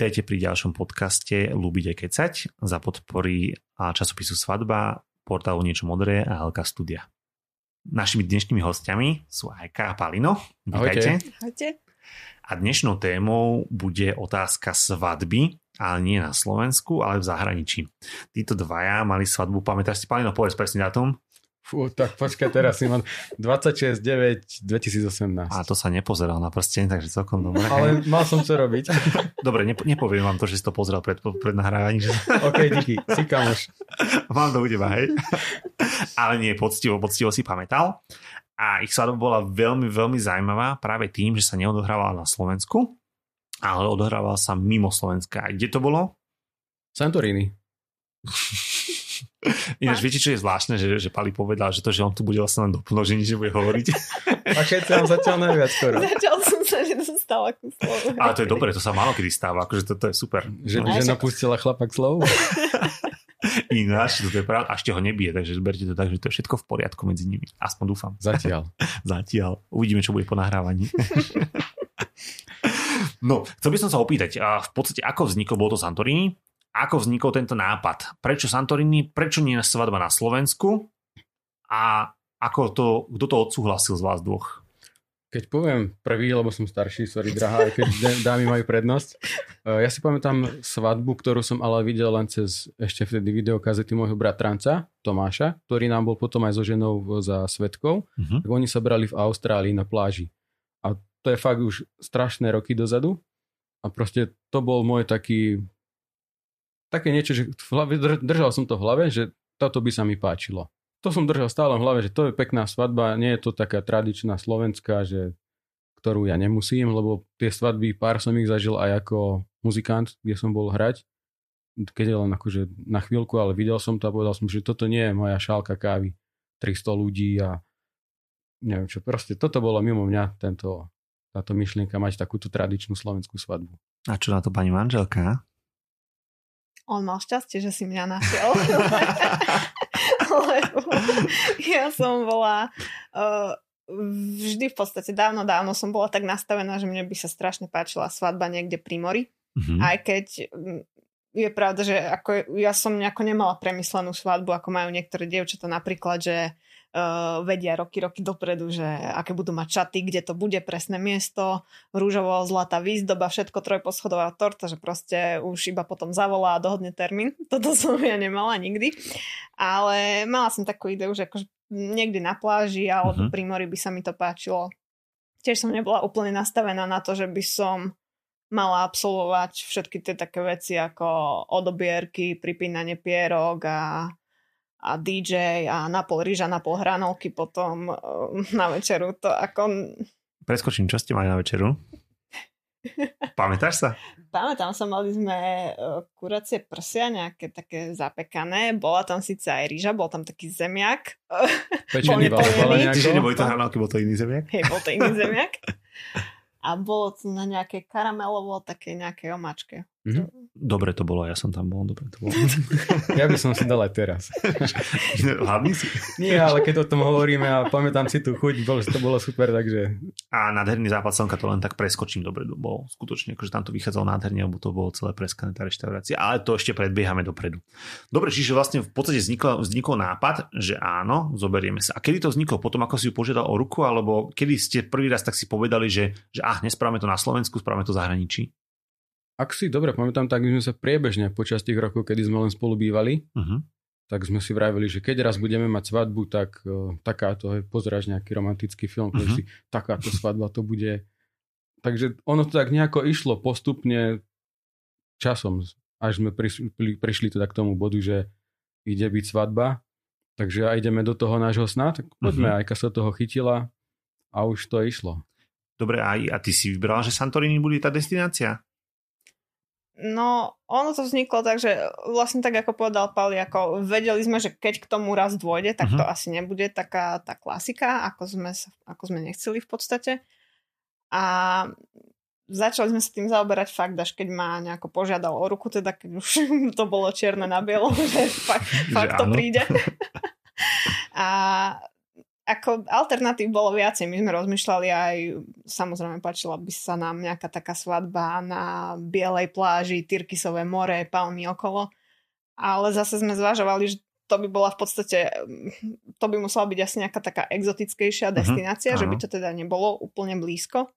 Vítajte pri ďalšom podcaste Lúbiť kecať za podpory časopisu Svadba, portálu Niečo modré a Helka Studia. Našimi dnešnými hostiami sú Ajka a Palino. Vítajte. Ahojte. A dnešnou témou bude otázka svadby, ale nie na Slovensku, ale v zahraničí. Títo dvaja mali svadbu, pamätáš si, Palino, povedz presný dátum? Fú, tak počkaj, teraz si mám 26, 9, 2018. A to sa nepozeral na prsten, takže celkom dobre. Ale mal som čo robiť. Dobre, nepo, nepoviem vám to, že si to pozrel pred, pred nahrávaním. Že... OK, díky, si kamoš. Mám to u teba, hej? Ale nie, poctivo, poctivo si pamätal. A ich svadba bola veľmi, veľmi zaujímavá práve tým, že sa neodohrávala na Slovensku, ale odohrávala sa mimo Slovenska. A kde to bolo? Santorini. Ináč viete, čo je zvláštne, že, že Pali povedal, že to, že on tu bude vlastne len doplnok, že nič nebude hovoriť. A keď vám zatiaľ najviac skoro. Zatiaľ som sa nedostala ku slovu. Ale to je dobré, to sa málo kedy stáva, akože to, to je super. Že by žena pustila chlapa k slovu? Ináč, to je pravda, a ešte ho nebije, takže zberte to tak, že to je všetko v poriadku medzi nimi. Aspoň dúfam. Zatiaľ. Zatiaľ. Uvidíme, čo bude po nahrávaní. no, chcel by som sa opýtať, a v podstate ako vzniklo, bolo to Santorini, ako vznikol tento nápad? Prečo Santorini? Prečo nie svadba na Slovensku? A ako to, kto to odsúhlasil z vás dvoch? Keď poviem prvý, lebo som starší, sorry drahá, keď dámy majú prednosť. Eh, ja si pamätám svadbu, ktorú som ale videl len cez ešte vtedy videokazety môjho bratranca Tomáša, ktorý nám bol potom aj so ženou za svetkou. Uh-huh. Tak oni sa brali v Austrálii na pláži. A to je fakt už strašné roky dozadu. A proste to bol môj taký také niečo, že v hlave, držal som to v hlave, že toto by sa mi páčilo. To som držal stále v hlave, že to je pekná svadba, nie je to taká tradičná slovenská, že, ktorú ja nemusím, lebo tie svadby, pár som ich zažil aj ako muzikant, kde som bol hrať, keď je len akože na chvíľku, ale videl som to a povedal som, že toto nie je moja šálka kávy, 300 ľudí a neviem čo, proste toto bolo mimo mňa, tento, táto myšlienka mať takúto tradičnú slovenskú svadbu. A čo na to pani manželka? On mal šťastie, že si mňa našiel. Lebo ja som bola uh, vždy v podstate dávno, dávno som bola tak nastavená, že mne by sa strašne páčila svadba niekde pri mori. Mm-hmm. Aj keď mm, je pravda, že ako ja som nejako nemala premyslenú svadbu, ako majú niektoré dievčatá napríklad, že uh, vedia roky, roky dopredu, že aké budú mať čaty, kde to bude presné miesto, rúžovo zlatá výzdoba, všetko trojposchodová torta, že proste už iba potom zavolá a dohodne termín. Toto som ja nemala nikdy. Ale mala som takú ideu, že akože niekde na pláži alebo uh-huh. pri mori by sa mi to páčilo. Tiež som nebola úplne nastavená na to, že by som mala absolvovať všetky tie také veci ako odobierky, pripínanie pierok a a DJ a na pol rýža, na pol hranolky potom uh, na večeru. To ako... Preskočím, čo ste mali na večeru? Pamätáš sa? Pamätám sa, mali sme uh, kuracie prsia, nejaké také zapekané. Bola tam síce aj rýža, bol tam taký zemiak. Pečený bol Čiže neboli to hranolky, bol to iný zemiak? Hej, bol to iný zemiak. A bolo to na nejaké karamelovo, také nejaké omačke. Mm-hmm. Dobre to bolo, ja som tam bol, dobre to bolo. ja by som si dal aj teraz. Hlavný si? Nie, ale keď o tom hovoríme a pamätám si tú chuť, bol, to bolo super, takže... A nádherný západ slnka to len tak preskočím dobre, bol skutočne, akože tam to vychádzalo nádherne, lebo to bolo celé preskané tá reštaurácia, ale to ešte predbiehame dopredu. Dobre, čiže vlastne v podstate vznikol, vznikol nápad, že áno, zoberieme sa. A kedy to vzniklo? Potom ako si ju požiadal o ruku, alebo kedy ste prvý raz tak si povedali, že, že ah, nesprávame to na Slovensku, správame to v zahraničí? Ak si dobre pamätám, tak my sme sa priebežne počas tých rokov, kedy sme len spolu bývali, uh-huh. tak sme si vravili, že keď raz budeme mať svadbu, tak uh, takáto, hej, pozráš nejaký romantický film, uh-huh. si takáto svadba to bude. Takže ono to tak nejako išlo postupne časom, až sme prišli, prišli teda k tomu bodu, že ide byť svadba, takže aj ideme do toho nášho sna, tak poďme, uh-huh. Ajka sa toho chytila a už to išlo. Dobre, aj, a ty si vybral, že Santorini bude tá destinácia? No, ono to vzniklo tak, že vlastne tak ako povedal Pali, ako vedeli sme, že keď k tomu raz dôjde, tak uh-huh. to asi nebude taká tá klasika, ako sme, ako sme nechceli v podstate. A začali sme sa tým zaoberať fakt, až keď ma nejako požiadal o ruku, teda keď už to bolo čierne na bielo, že fakt, fakt to príde. A ako alternatív bolo viacej. My sme rozmýšľali aj, samozrejme páčila by sa nám nejaká taká svadba na bielej pláži, Tyrkisové more, palmy okolo. Ale zase sme zvažovali, že to by bola v podstate, to by musela byť asi nejaká taká exotickejšia mhm, destinácia, uh-huh, že by to teda nebolo úplne blízko.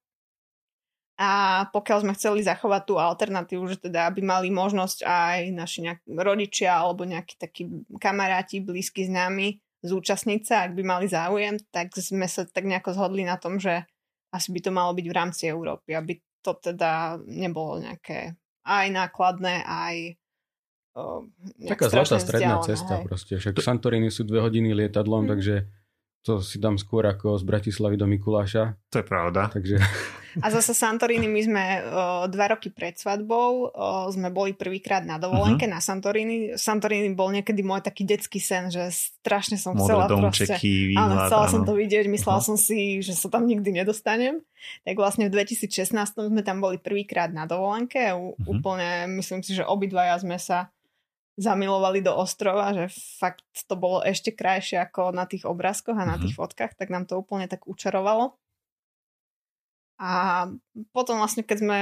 A pokiaľ sme chceli zachovať tú alternatívu, že teda aby mali možnosť aj naši nejak, rodičia alebo nejakí takí kamaráti blízky s nami zúčastniť sa, ak by mali záujem, tak sme sa tak nejako zhodli na tom, že asi by to malo byť v rámci Európy, aby to teda nebolo nejaké aj nákladné, aj o, Taká zlatá stredná cesta hej. proste. Však Santorini sú dve hodiny lietadlom, hmm. takže to si dám skôr ako z Bratislavy do Mikuláša. To je pravda. Takže... A zase Santorini, my sme o, dva roky pred svadbou, o, sme boli prvýkrát na dovolenke uh-huh. na Santorini. Santorini bol niekedy môj taký detský sen, že strašne som Modré chcela proste... Výhľad, áno, chcela áno. som to vidieť, myslela uh-huh. som si, že sa tam nikdy nedostanem. Tak vlastne v 2016 sme tam boli prvýkrát na dovolenke. Uh-huh. Úplne, myslím si, že obidvaja sme sa zamilovali do ostrova, že fakt to bolo ešte krajšie ako na tých obrázkoch a na tých mhm. fotkách, tak nám to úplne tak učarovalo. A potom vlastne, keď sme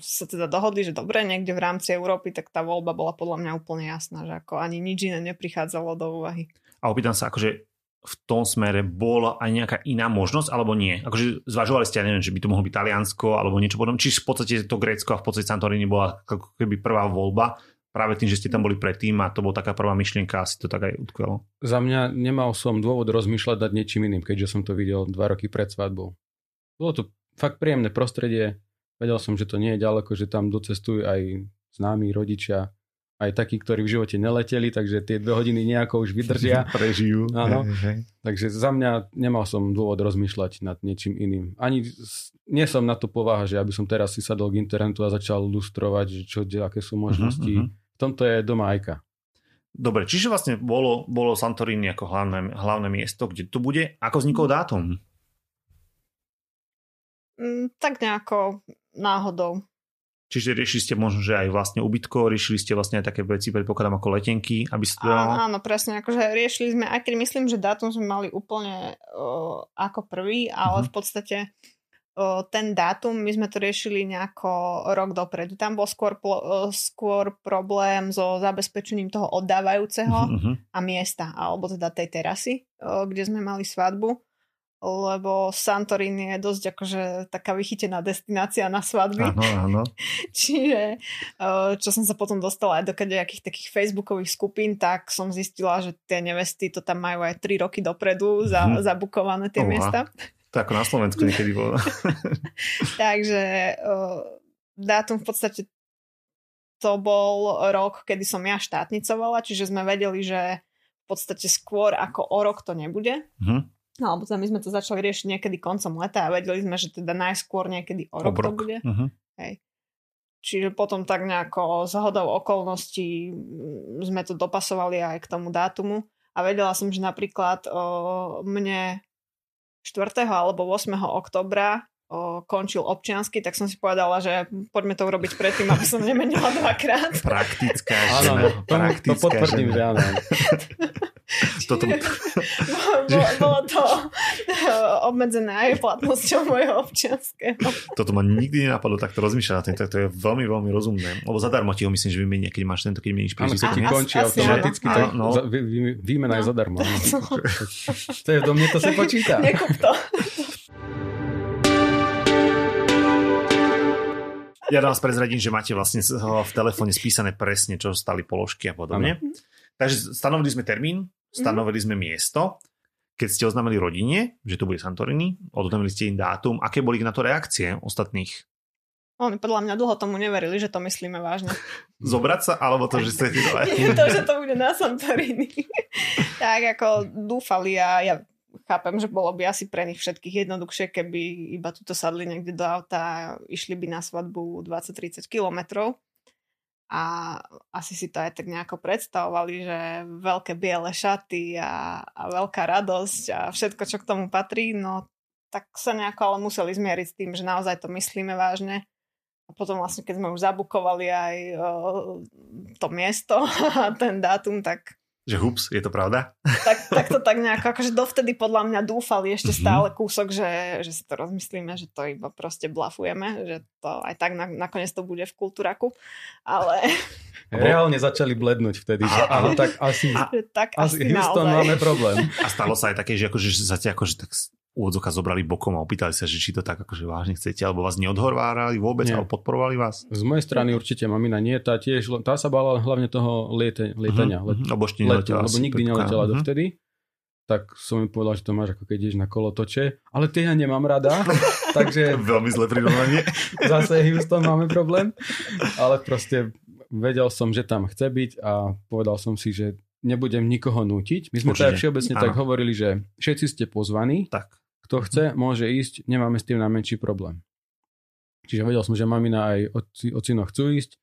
sa teda dohodli, že dobre, niekde v rámci Európy, tak tá voľba bola podľa mňa úplne jasná, že ako ani nič iné neprichádzalo do úvahy. A opýtam sa, akože v tom smere bola aj nejaká iná možnosť, alebo nie? Akože zvažovali ste, ja neviem, že by to mohlo byť Taliansko, alebo niečo podobné, či v podstate to Grécko a v podstate Santorini bola ako keby prvá voľba, práve tým, že ste tam boli predtým a to bola taká prvá myšlienka, asi to tak aj utkvelo. Za mňa nemal som dôvod rozmýšľať nad niečím iným, keďže som to videl dva roky pred svadbou. Bolo to fakt príjemné prostredie, vedel som, že to nie je ďaleko, že tam docestujú aj známi rodičia, aj takí, ktorí v živote neleteli, takže tie dve hodiny nejako už vydržia. Prežijú. Áno. Hej, hej. Takže za mňa nemal som dôvod rozmýšľať nad niečím iným. Ani nie som na to povaha, že aby som teraz si sadol k internetu a začal lustrovať, že čo, aké sú možnosti. Uh-huh, uh-huh tomto je doma Ajka. Dobre, čiže vlastne bolo, bolo Santorini ako hlavné, hlavné miesto, kde to bude. Ako vznikol dátum? Mm, tak nejako náhodou. Čiže riešili ste možno, že aj vlastne ubytko, riešili ste vlastne aj také veci, predpokladám, ako letenky, aby ste. Áno, áno, presne, akože riešili sme, aj keď myslím, že dátum sme mali úplne uh, ako prvý, ale uh-huh. v podstate ten dátum, my sme to riešili nejako rok dopredu. Tam bol skôr, skôr problém so zabezpečením toho oddávajúceho uh-huh. a miesta, alebo teda tej terasy, kde sme mali svadbu lebo Santorini je dosť akože taká vychytená destinácia na svadby. Áno, áno. Čiže čo som sa potom dostala aj do nejakých takých facebookových skupín, tak som zistila, že tie nevesty to tam majú aj 3 roky dopredu za, hmm. zabukované tie Oha. miesta. To ako na Slovensku niekedy bolo. Takže dátum v podstate to bol rok, kedy som ja štátnicovala, čiže sme vedeli, že v podstate skôr ako o rok to nebude. Uh-huh. Alebo my sme to začali riešiť niekedy koncom leta a vedeli sme, že teda najskôr niekedy o rok Obrok. to bude. Uh-huh. Hej. Čiže potom tak nejako z hodou okolností mm, sme to dopasovali aj k tomu dátumu a vedela som, že napríklad o, mne 4. alebo 8. oktobra o, končil občiansky, tak som si povedala, že poďme to urobiť predtým, aby som nemenila dvakrát. Praktická žena. Áno, praktická to potvrdím, že áno. Toto... bolo, bolo to obmedzené aj platnosťou mojho občianského. Toto ma nikdy nenapadlo takto rozmýšľať na tým, tak to je veľmi, veľmi rozumné. Lebo zadarmo ti ho myslím, že vymenia, keď máš tento, keď meníš prísvitky. Áno, končí automaticky, tak no. výmena no. je zadarmo. No. to je do mne to sa počíta. Nekup to. Ja vás prezradím, že máte vlastne v telefóne spísané presne, čo stali položky a podobne. Ano. Takže stanovili sme termín, stanovili sme miesto. Keď ste oznámili rodine, že to bude Santorini, oznámili ste im dátum, aké boli na to reakcie ostatných? Oni podľa mňa dlho tomu neverili, že to myslíme vážne. Zobrať sa, alebo to, že to to, že to bude na Santorini. tak ako dúfali a ja chápem, že bolo by asi pre nich všetkých jednoduchšie, keby iba tuto sadli niekde do auta a išli by na svadbu 20-30 kilometrov. A asi si to aj tak nejako predstavovali, že veľké biele šaty a, a veľká radosť a všetko, čo k tomu patrí, no tak sa nejako ale museli zmieriť s tým, že naozaj to myslíme vážne. A potom vlastne, keď sme už zabukovali aj o, to miesto a ten dátum, tak Že hups, je to pravda? Tak, tak to tak nejako, akože dovtedy podľa mňa dúfali ešte mm-hmm. stále kúsok, že, že si to rozmyslíme, že to iba proste blafujeme, že to aj tak na, nakoniec to bude v kultúraku, ale... Reálne začali blednúť vtedy, že áno, tak asi, a, tak asi, Houston naozaj. máme problém. A stalo sa aj také, že akože sa akože tak úvodzoka zobrali bokom a opýtali sa, že či to tak akože vážne chcete, alebo vás neodhorvárali vôbec, nie. alebo podporovali vás? Z mojej strany určite mamina nie, tá tiež, tá sa bála hlavne toho liete, lietania. Uh-huh, let, lebo ešte neletela. Lebo nikdy neletela uh-huh. dovtedy. Tak som mi povedal, že to máš ako keď ideš na kolotoče, ale tie ja nemám rada, takže... Veľmi zle prirovnanie. Zase Houston máme problém, ale proste vedel som, že tam chce byť a povedal som si, že nebudem nikoho nútiť. My sme Určite. tak všeobecne Áno. tak hovorili, že všetci ste pozvaní. Tak. Kto chce, môže ísť, nemáme s tým najmenší problém. Čiže vedel som, že mamina aj ocino chcú ísť,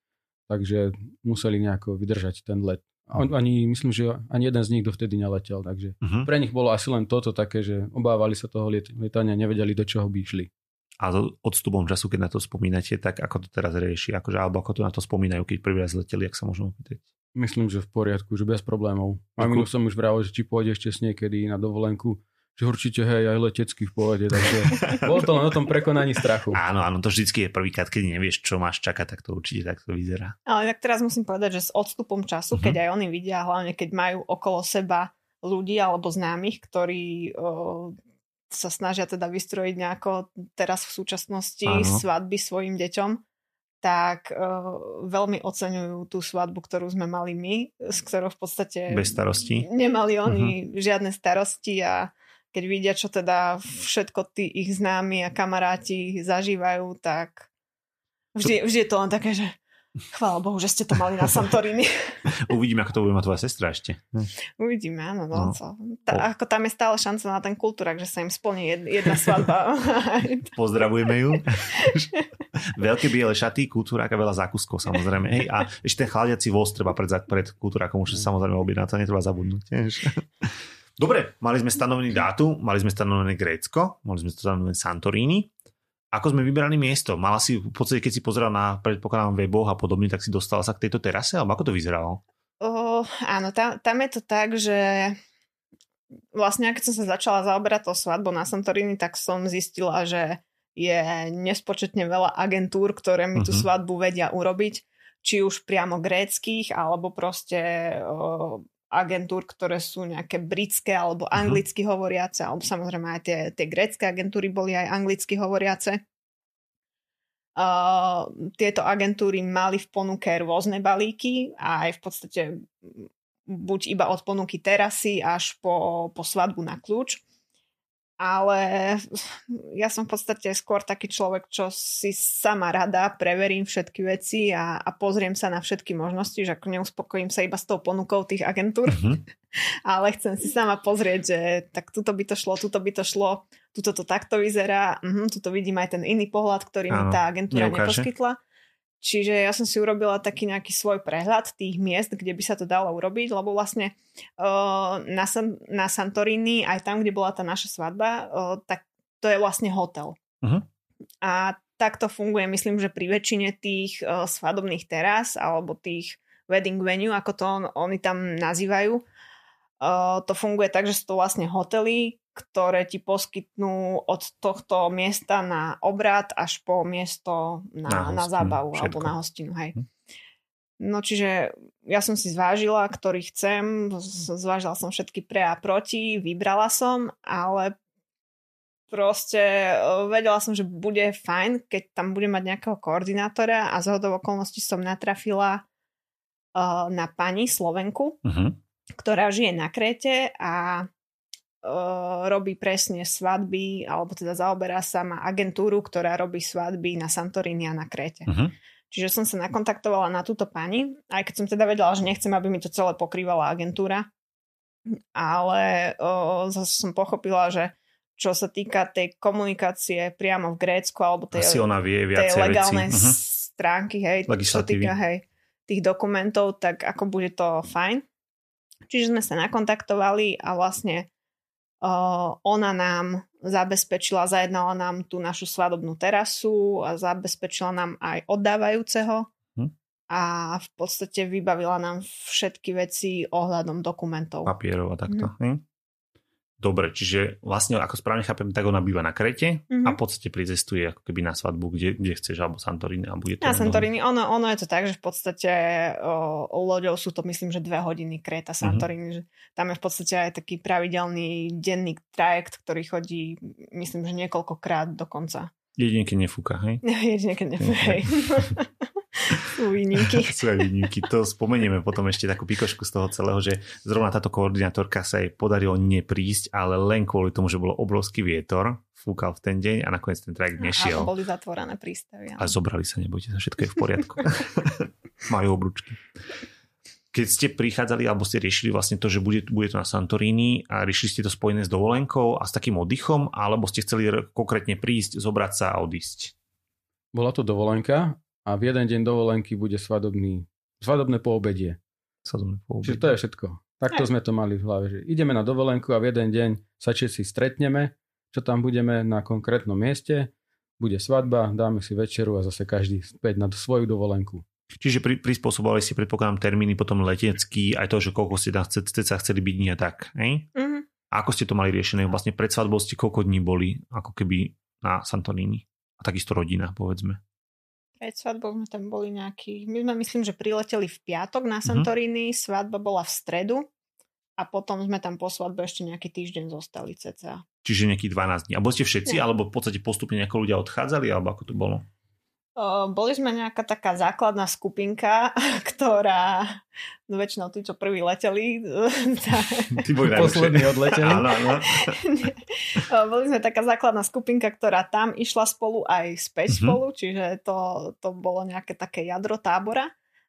takže museli nejako vydržať ten let. On, ani, myslím, že ani jeden z nich dovtedy neletel, takže uh-huh. pre nich bolo asi len toto také, že obávali sa toho liet- lietania, nevedeli, do čoho by išli. A odstupom času, keď na to spomínate, tak ako to teraz rieši, akože, alebo ako to na to spomínajú, keď prvý raz leteli, ak sa môžem opýtať? Myslím, že v poriadku, že bez problémov. Maminu som už vravil, že či pôjde ešte niekedy na dovolenku, že určite hej, aj letecký v pohode, takže bolo to len o tom prekonaní strachu. Áno, áno, to vždycky je prvýkrát, keď nevieš, čo máš čakať, tak to určite takto vyzerá. Ale tak teraz musím povedať, že s odstupom času, uh-huh. keď aj oni vidia, hlavne keď majú okolo seba ľudí alebo známych, ktorí o, sa snažia teda vystrojiť nejako teraz v súčasnosti áno. svadby svojim deťom, tak uh, veľmi oceňujú tú svadbu, ktorú sme mali my, s ktorou v podstate... Bez starostí. Nemali oni uh-huh. žiadne starosti a keď vidia, čo teda všetko tí ich známi a kamaráti zažívajú, tak vždy, vždy je to len také, že chvála Bohu, že ste to mali na Santorini. Uvidíme, ako to bude mať tvoja sestra ešte. Uvidíme, áno. No, no. Tá, ako tam je stále šanca na ten kultúrak, že sa im splní jed, jedna svadba. Pozdravujeme ju. Veľké biele šaty, kultúrak a veľa zákuskov samozrejme. Hej, a ešte ten chladiaci voz treba pred, pred kultúrakom už samozrejme obiť, na to netreba zabudnúť. Dobre, mali sme stanovený dátum, mali sme stanovené Grécko, mali sme stanovené Santorini. Ako sme vybrali miesto? Mala si v podstate, keď si pozeral na predpokladám weboch a podobne, tak si dostala sa k tejto terase, alebo ako to vyzeralo? Oh, áno, tam, tam je to tak, že vlastne keď som sa začala zaoberať to svadbou na Santorini, tak som zistila, že je nespočetne veľa agentúr, ktoré mi uh-huh. tú mhm. svadbu vedia urobiť, či už priamo gréckých, alebo proste agentúr, ktoré sú nejaké britské alebo mhm. anglicky uh-huh. hovoriace, alebo samozrejme aj tie, tie grécké agentúry boli aj anglicky hovoriace. Uh, tieto agentúry mali v ponuke rôzne balíky a aj v podstate buď iba od ponuky terasy až po, po svadbu na kľúč ale ja som v podstate skôr taký človek, čo si sama rada preverím všetky veci a, a pozriem sa na všetky možnosti, že ako neuspokojím sa iba s tou ponukou tých agentúr, mm-hmm. ale chcem si sama pozrieť, že tak tuto by to šlo, tuto by to šlo, tuto to takto vyzerá, uh-huh, tuto vidím aj ten iný pohľad, ktorý mi tá agentúra neukáže. neposkytla. Čiže ja som si urobila taký nejaký svoj prehľad tých miest, kde by sa to dalo urobiť, lebo vlastne uh, na, San, na Santorini, aj tam, kde bola tá naša svadba, uh, tak to je vlastne hotel. Uh-huh. A takto funguje, myslím, že pri väčšine tých uh, svadobných teras alebo tých wedding venue, ako to on, oni tam nazývajú, uh, to funguje tak, že sú to vlastne hotely, ktoré ti poskytnú od tohto miesta na obrad až po miesto na, na, na zábavu všetko. alebo na hostinu. Hej. Hm. No čiže ja som si zvážila, ktorý chcem, zvážila som všetky pre a proti, vybrala som, ale proste e, vedela som, že bude fajn, keď tam budem mať nejakého koordinátora a z hodov okolností som natrafila uh, na pani Slovenku, uh-huh. ktorá žije na Kréte a robí presne svadby, alebo teda zaoberá sa má agentúru, ktorá robí svadby na Santorini a na Kréte. Uh-huh. Čiže som sa nakontaktovala na túto pani, aj keď som teda vedela, že nechcem, aby mi to celé pokrývala agentúra, ale o, zase som pochopila, že čo sa týka tej komunikácie priamo v Grécku, alebo tej, Asi ona vie tej legálnej uh-huh. stránky, hej, čo sa týka hej, tých dokumentov, tak ako bude to fajn. Čiže sme sa nakontaktovali a vlastne ona nám zabezpečila, zajednala nám tú našu svadobnú terasu a zabezpečila nám aj oddávajúceho. Hm. a v podstate vybavila nám všetky veci ohľadom dokumentov. Papierov a takto. Mm. Dobre, čiže vlastne ako správne chápem, tak ona býva na Krete mm-hmm. a v podstate pricestuje ako keby na svadbu, kde, kde chceš, alebo Santorini. Alebo je to na Santorini, ono, ono je to tak, že v podstate o, o loďou sú to myslím, že dve hodiny Kreta, Santorini. Mm-hmm. Tam je v podstate aj taký pravidelný denný trajekt, ktorý chodí myslím, že niekoľkokrát dokonca. Jedine, keď nefúka, hej? Jedine, keď nefúka, hej. Sú výnimky. Sú aj výnimky. To spomenieme potom ešte takú pikošku z toho celého, že zrovna táto koordinátorka sa jej podarilo neprísť, ale len kvôli tomu, že bolo obrovský vietor, fúkal v ten deň a nakoniec ten trajek nešiel. A boli zatvorené prístavy. A zobrali sa, nebojte sa, všetko je v poriadku. Majú obručky. Keď ste prichádzali alebo ste riešili vlastne to, že bude, bude to na Santorini a riešili ste to spojené s dovolenkou a s takým oddychom, alebo ste chceli konkrétne prísť, zobrať sa a odísť? Bola to dovolenka a v jeden deň dovolenky bude svadobný, svadobné poobedie. Svadobné poobedie. Čiže to je všetko. Takto sme to mali v hlave, že ideme na dovolenku a v jeden deň sa si stretneme, čo tam budeme na konkrétnom mieste, bude svadba, dáme si večeru a zase každý späť na svoju dovolenku. Čiže pri, prispôsobovali si, predpokladám, termíny potom letecký, aj to, že koľko ste tam chce, chce, chceli byť nie tak, hej? Mm-hmm. A ako ste to mali riešené? Vlastne pred svadbou ste koľko dní boli, ako keby na Santorini? A takisto rodina, povedzme. Pred svadbou sme tam boli nejaký... My sme myslím, že prileteli v piatok na mhm. Santorini, mm-hmm. svadba bola v stredu a potom sme tam po svadbe ešte nejaký týždeň zostali cca. Čiže nejakých 12 dní. A boli ste všetci, ja. alebo v podstate postupne nejakí ľudia odchádzali, alebo ako to bolo? Boli sme nejaká taká základná skupinka, ktorá, no väčšinou tí, čo prví leteli. Tí boli poslední odleteli. áno, áno. boli sme taká základná skupinka, ktorá tam išla spolu aj späť mm-hmm. spolu, čiže to, to bolo nejaké také jadro tábora.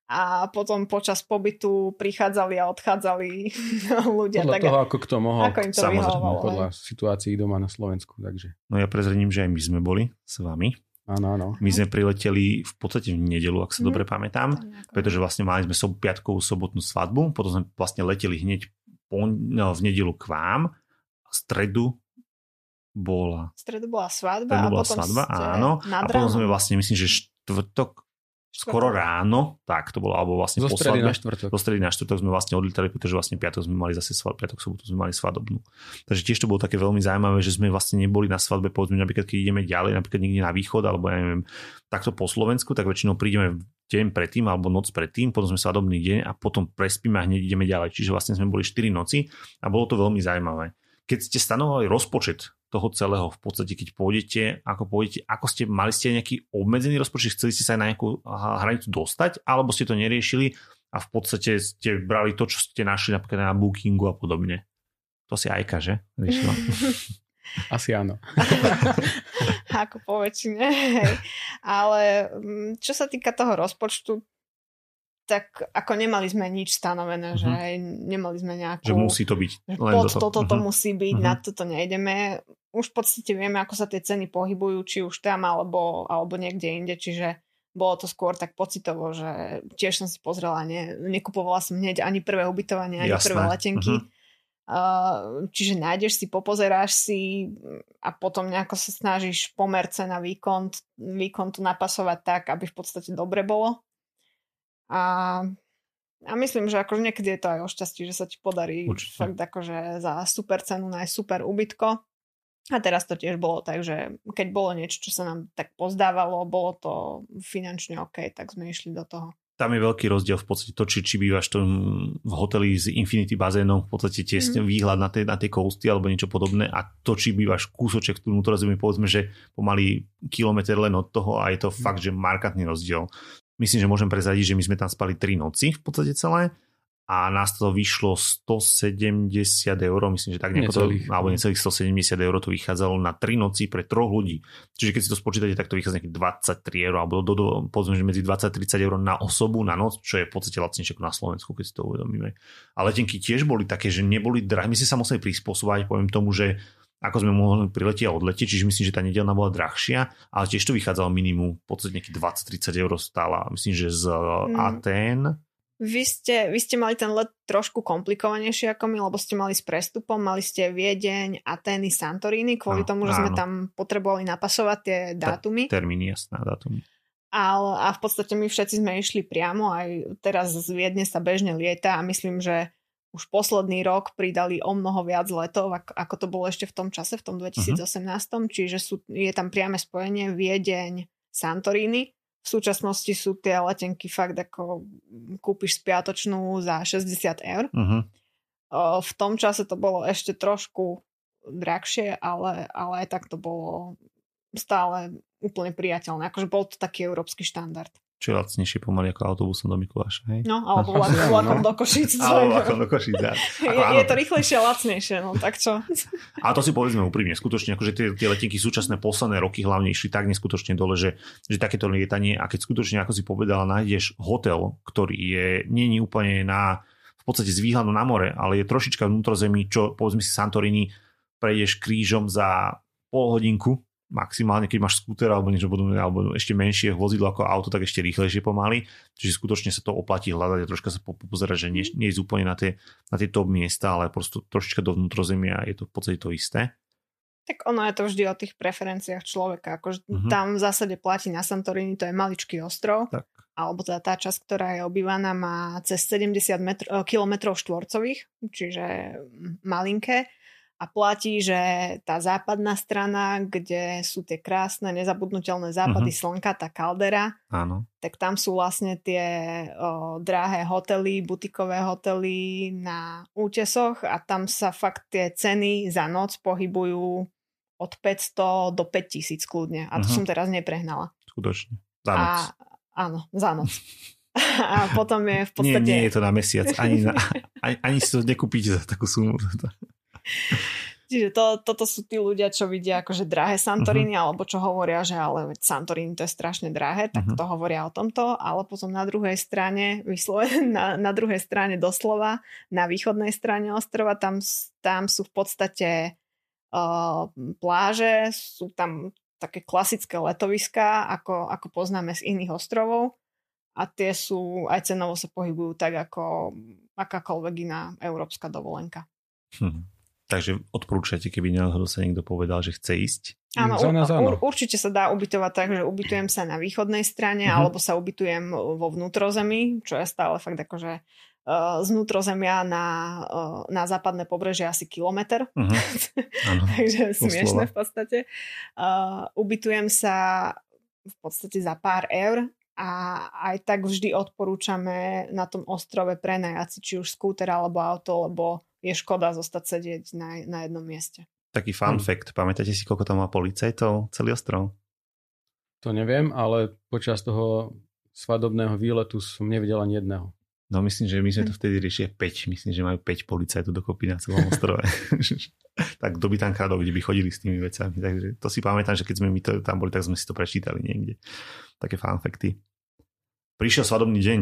A potom počas pobytu prichádzali a odchádzali ľudia. Podľa tak, toho, ako kto mohol. Ako im to Samozrejme, podľa situácií doma na Slovensku. Takže. No ja prezrením, že aj my sme boli s vami. Áno, áno. My sme prileteli v podstate v nedelu, ak sa mm. dobre pamätám, pretože vlastne mali sme sob, piatkovú sobotnú svadbu, potom sme vlastne leteli hneď po, no, v nedelu k vám, a stredu bola... Stredu bola svadba stredu bola a potom svadba, áno. A potom sme vlastne, myslím, že štvrtok skoro ráno, tak to bolo, alebo vlastne zo stredy na štvrtok. Zo stredy na štvrtok sme vlastne odlietali, pretože vlastne piatok sme mali zase svadbu, piatok sobotu sme mali svadobnú. Takže tiež to bolo také veľmi zaujímavé, že sme vlastne neboli na svadbe, povedzme napríklad, keď ideme ďalej, napríklad niekde na východ, alebo ja neviem, takto po Slovensku, tak väčšinou prídeme deň predtým alebo noc predtým, potom sme svadobný deň a potom prespíme a hneď ideme ďalej. Čiže vlastne sme boli 4 noci a bolo to veľmi zaujímavé. Keď ste stanovali rozpočet toho celého v podstate, keď pôjdete, ako pôjdete, ako ste, mali ste nejaký obmedzený rozpočet, chceli ste sa aj na nejakú hranicu dostať, alebo ste to neriešili a v podstate ste brali to, čo ste našli napríklad na bookingu a podobne. To si Ajka, že? Riešila. Asi áno. ako po väčšine. Ale mm, čo sa týka toho rozpočtu, tak ako nemali sme nič stanovené, uh-huh. že mhm. nemali sme nejakú... Že musí to byť. Len pod toto, toto uh-huh. musí byť, uh-huh. na toto nejdeme. Už v podstate vieme, ako sa tie ceny pohybujú, či už tam, alebo, alebo niekde inde, čiže bolo to skôr tak pocitovo, že tiež som si pozrela, ne, nekupovala som hneď ani prvé ubytovanie, ani Jasné. prvé letenky. Uh-huh. Uh, čiže nájdeš si, popozeráš si a potom nejako sa snažíš pomer cena výkon, výkon tu napasovať tak, aby v podstate dobre bolo. A, a myslím, že akože niekedy je to aj o šťastí, že sa ti podarí Určite. fakt akože za super cenu nájsť super ubytko. A teraz to tiež bolo tak, že keď bolo niečo, čo sa nám tak pozdávalo, bolo to finančne OK, tak sme išli do toho. Tam je veľký rozdiel v podstate to, či, či bývaš to v hoteli s Infinity bazénom, v podstate tiež mm. výhľad na tie, na tie kousty alebo niečo podobné a to, či bývaš kúsoček vnútrozemí, povedzme, že pomaly kilometr len od toho a je to mm. fakt, že markantný rozdiel. Myslím, že môžem prezadiť, že my sme tam spali 3 noci v podstate celé a nás to vyšlo 170 eur, myslím, že tak nejako to, alebo necelých 170 eur to vychádzalo na 3 noci pre troch ľudí. Čiže keď si to spočítate, tak to vychádza nejakých 23 eur, alebo do, do, povedzme, že medzi 20-30 eur na osobu na noc, čo je v podstate lacnejšie ako na Slovensku, keď si to uvedomíme. A letenky tiež boli také, že neboli drahé. My sme sa museli prispôsobovať, poviem tomu, že ako sme mohli priletieť a odletieť, čiže myslím, že tá nedelná bola drahšia, ale tiež to vychádzalo minimum, v podstate nejakých 20-30 eur stála, myslím, že z mm. Atén. Vy ste, vy ste mali ten let trošku komplikovanejší ako my, lebo ste mali s prestupom, mali ste Viedeň, Atény, Santorini, kvôli áno, tomu, že áno. sme tam potrebovali napasovať tie dátumy. termíny, jasná, dátumy. Ale, a v podstate my všetci sme išli priamo, aj teraz z Viedne sa bežne lieta a myslím, že už posledný rok pridali o mnoho viac letov, ako, ako to bolo ešte v tom čase, v tom 2018. Uh-huh. Čiže sú, je tam priame spojenie Viedeň Santorini. V súčasnosti sú tie letenky fakt ako kúpiš spiatočnú za 60 eur. Uh-huh. V tom čase to bolo ešte trošku drahšie, ale, ale aj tak to bolo stále úplne priateľné. Akože bol to taký európsky štandard. Čo je lacnejšie pomaly ako autobusom do Mikuláša, hej? No, alebo vlakom do Košíc. Alebo vlakom do Košíc, je, je to rýchlejšie a lacnejšie, no tak čo? A to si povedzme úprimne, skutočne, akože tie, tie letenky súčasné posledné roky hlavne išli tak neskutočne dole, že, že takéto lietanie, a keď skutočne, ako si povedala, nájdeš hotel, ktorý je, není úplne na, v podstate z výhľadu na more, ale je trošička vnútrozemí, čo povedzme si Santorini, prejdeš krížom za pol hodinku, maximálne, keď máš skúter alebo niečo podobné, alebo ešte menšie vozidlo ako auto, tak ešte rýchlejšie pomaly. Čiže skutočne sa to oplatí hľadať a troška sa pozerať, že nie, nie je úplne na tie, na tie top miesta, ale prosto trošička do vnútrozemia je to v podstate to isté. Tak ono je to vždy o tých preferenciách človeka. Akože uh-huh. Tam v zásade platí na Santorini, to je maličký ostrov. Tak. Alebo teda tá časť, ktorá je obývaná, má cez 70 metr- kilometrov štvorcových, čiže malinké a platí, že tá západná strana, kde sú tie krásne, nezabudnutelné západy uh-huh. slnka, tá kaldera, Áno. tak tam sú vlastne tie o, drahé hotely, butikové hotely na útesoch a tam sa fakt tie ceny za noc pohybujú od 500 do 5000 kľudne. A to uh-huh. som teraz neprehnala. Skutočne. Za noc. A, áno, za noc. a potom je v podstate... Nie, nie je to na mesiac. Ani, na, ani, ani si to nekúpite za takú sumu. Čiže to, toto sú tí ľudia, čo vidia akože drahé Santorini, uh-huh. alebo čo hovoria, že ale Santorini to je strašne drahé, tak uh-huh. to hovoria o tomto, ale potom na druhej strane, vyslovene, na, na druhej strane doslova, na východnej strane ostrova, tam, tam sú v podstate uh, pláže, sú tam také klasické letoviská, ako, ako poznáme z iných ostrovov a tie sú, aj cenovo sa pohybujú tak ako akákoľvek iná európska dovolenka. Hm. Takže odporúčate, keby náhodou sa niekto povedal, že chce ísť? Áno, ur, určite sa dá ubytovať tak, že ubytujem sa na východnej strane, uh-huh. alebo sa ubytujem vo vnútrozemí, čo je stále fakt akože uh, z vnútrozemia na, uh, na západné pobrežie asi kilometr. Uh-huh. Takže smiešne v podstate. Uh, ubytujem sa v podstate za pár eur a aj tak vždy odporúčame na tom ostrove prenajať si či už skúter alebo auto, lebo je škoda zostať sedieť na, na jednom mieste. Taký fun hmm. fact, pamätáte si, koľko tam má policajtov celý ostrov? To neviem, ale počas toho svadobného výletu som nevidel ani jedného. No myslím, že my sme to hm. vtedy riešili 5. Myslím, že majú 5 policajtov dokopy na celom ostrove. tak kto by tam kradol, kde by chodili s tými vecami. Takže to si pamätám, že keď sme my to, tam boli, tak sme si to prečítali niekde. Také fun facty. Prišiel svadobný deň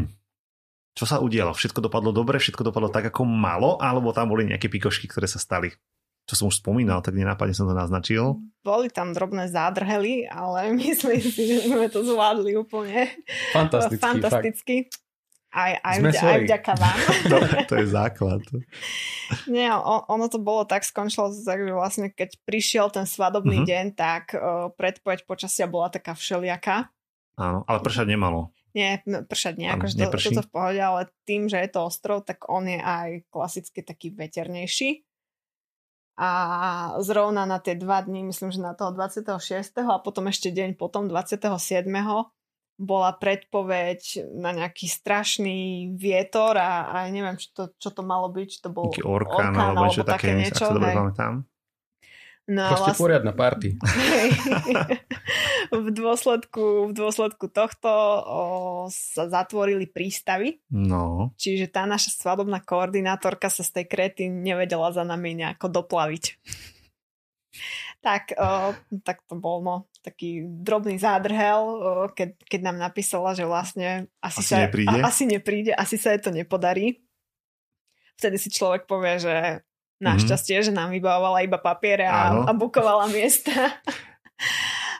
čo sa udialo? Všetko dopadlo dobre, všetko dopadlo tak, ako malo, alebo tam boli nejaké pikošky, ktoré sa stali? Čo som už spomínal, tak nenápadne som to naznačil. Boli tam drobné zádrhely, ale myslím si, že sme to zvládli úplne fantasticky. fantasticky. Aj, aj, vďa, aj vďaka vám. to, to je základ. Nie, on, ono to bolo tak, skončilo to tak, že vlastne keď prišiel ten svadobný uh-huh. deň, tak uh, predpoveď počasia bola taká všelijaká. Áno, ale pršať nemalo. Nie, pršať nie, akože to, toto v pohode, ale tým, že je to ostrov, tak on je aj klasicky taký veternejší. A zrovna na tie dva dní, myslím, že na toho 26. a potom ešte deň potom 27. bola predpoveď na nejaký strašný vietor a, a neviem, čo to, čo to malo byť, či to bol orkán, orkán alebo, alebo také, také niečo. Ak sa dobre pamätám. No, Proste vlastne... poriadna party. v, dôsledku, v dôsledku tohto o, sa zatvorili prístavy. No. Čiže tá naša svadobná koordinátorka sa z tej krety nevedela za nami nejako doplaviť. tak, o, tak to bol no, taký drobný zádrhel, o, keď, keď nám napísala, že vlastne asi, asi, sa, nepríde. A, asi nepríde, asi sa jej to nepodarí. Vtedy si človek povie, že Našťastie, mm-hmm. že nám vybavovala iba papiere a, a bukovala miesta.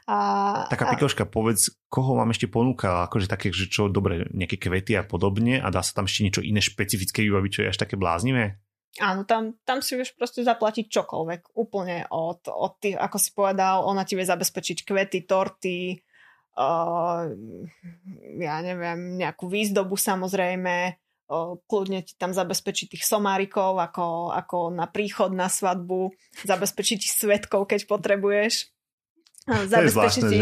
A, Taká pikoška, povedz, koho vám ešte ponúkala, akože také, že čo, dobre, nejaké kvety a podobne a dá sa tam ešte niečo iné špecifické vybaviť, čo je až také bláznivé? Áno, tam, tam si vieš proste zaplatiť čokoľvek, úplne od, od tých, ako si povedal, ona ti vie zabezpečiť kvety, torty, uh, ja neviem, nejakú výzdobu samozrejme, kľudne ti tam zabezpečiť tých somárikov ako, ako na príchod na svadbu, zabezpečiť svetkov, keď potrebuješ zabezpečiť ti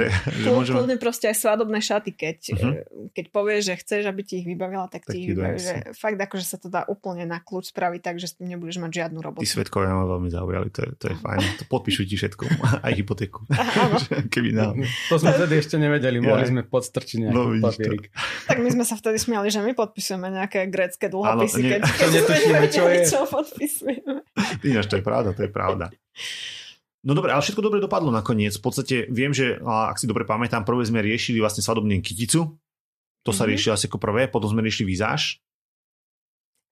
môžeme... kľudne proste aj svadobné šaty, keď, uh-huh. keď povieš, že chceš, aby ti ich vybavila, tak, tak ti ich vybaví. Že fakt akože sa to dá úplne na kľúč spraviť tak, že s tým nebudeš mať žiadnu robotu. Tí svetkovia ma veľmi zaujali, to je, to je fajn. To podpíšu ti všetko, aj hypotéku. Keby nám... To sme vtedy ešte nevedeli, mohli sme podstrčiť nejaký no, papierik. Tak my sme sa vtedy smiali, že my podpisujeme nejaké grecké dlhopisy, keď, keď netušíme, čo je. Čo podpisujeme. Ináč, to je pravda, to je pravda. No dobre, ale všetko dobre dopadlo nakoniec. V podstate viem, že ak si dobre pamätám, prvé sme riešili vlastne svadobnú kyticu. To mm-hmm. sa mhm. riešilo asi ako prvé, potom sme riešili vizáž.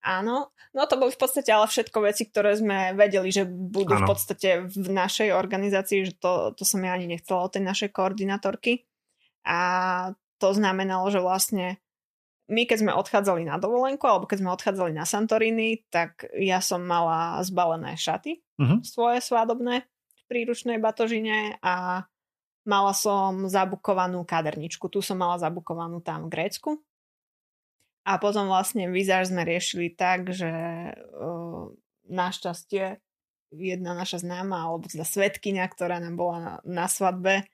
Áno, no to boli v podstate ale všetko veci, ktoré sme vedeli, že budú Áno. v podstate v našej organizácii, že to, to som ja ani nechcela od tej našej koordinátorky. A to znamenalo, že vlastne my keď sme odchádzali na dovolenku, alebo keď sme odchádzali na Santorini, tak ja som mala zbalené šaty uh-huh. svoje svadobné príručnej batožine a mala som zabukovanú kaderničku. Tu som mala zabukovanú tam v Grécku. A potom vlastne vizáž sme riešili tak, že uh, našťastie jedna naša známa, alebo teda svetkynia, ktorá nám bola na, na svadbe,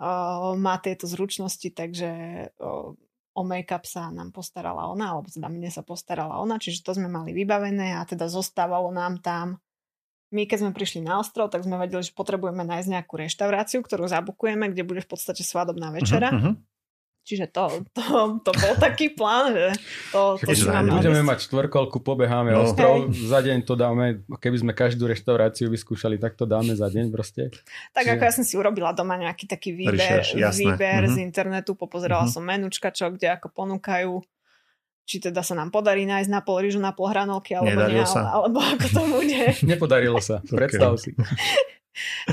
uh, má tieto zručnosti, takže uh, o make-up sa nám postarala ona, alebo teda mne sa postarala ona, čiže to sme mali vybavené a teda zostávalo nám tam my keď sme prišli na ostrov, tak sme vedeli, že potrebujeme nájsť nejakú reštauráciu, ktorú zabukujeme, kde bude v podstate svadobná večera. Uh-huh, uh-huh. Čiže to, to, to bol taký plán, že to, to si nám Budeme mať štvorkolku, pobeháme no. ostrov, Hej. za deň to dáme, keby sme každú reštauráciu vyskúšali, tak to dáme za deň proste. Tak Čiže... ako ja som si urobila doma nejaký taký výber, výber uh-huh. z internetu, popozerala uh-huh. som menučka, čo kde ako ponúkajú či teda sa nám podarí nájsť na pol rýžu, na pol hranolky, alebo Nedarilo nie, sa. alebo ako to bude. Nepodarilo sa, predstav si.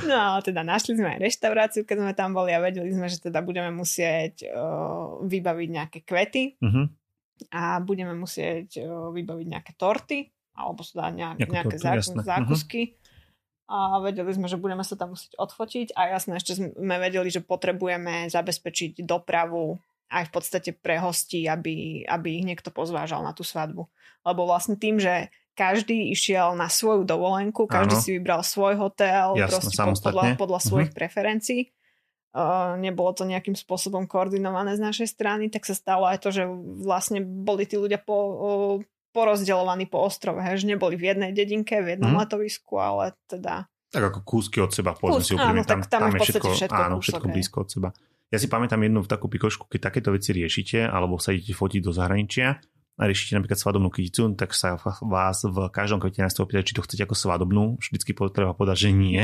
No teda našli sme aj reštauráciu, keď sme tam boli a vedeli sme, že teda budeme musieť uh, vybaviť nejaké kvety uh-huh. a budeme musieť uh, vybaviť nejaké torty alebo sa dá nejak, nejaké torty, zá, zákusky. Uh-huh. A vedeli sme, že budeme sa tam musieť odfotiť a jasné, ešte sme vedeli, že potrebujeme zabezpečiť dopravu aj v podstate pre hostí, aby, aby ich niekto pozvážal na tú svadbu. Lebo vlastne tým, že každý išiel na svoju dovolenku, každý Áno. si vybral svoj hotel, Jasne, proste podľa, podľa svojich uh-huh. preferencií. Uh, nebolo to nejakým spôsobom koordinované z našej strany, tak sa stalo aj to, že vlastne boli tí ľudia po, uh, porozdeľovaní po ostrove, že neboli v jednej dedinke, v jednom uh-huh. letovisku, ale teda... Tak ako kúsky od seba, povedzme si úprimne, tam, tam, tam je všetko, všetko, áno, všetko blízko od seba. Ja si pamätám jednu takú pikošku, keď takéto veci riešite, alebo sa idete fotiť do zahraničia a riešite napríklad svadobnú kyticu, tak sa vás v každom kvete nás opýtať, či to chcete ako svadobnú. Vždycky treba povedať, že nie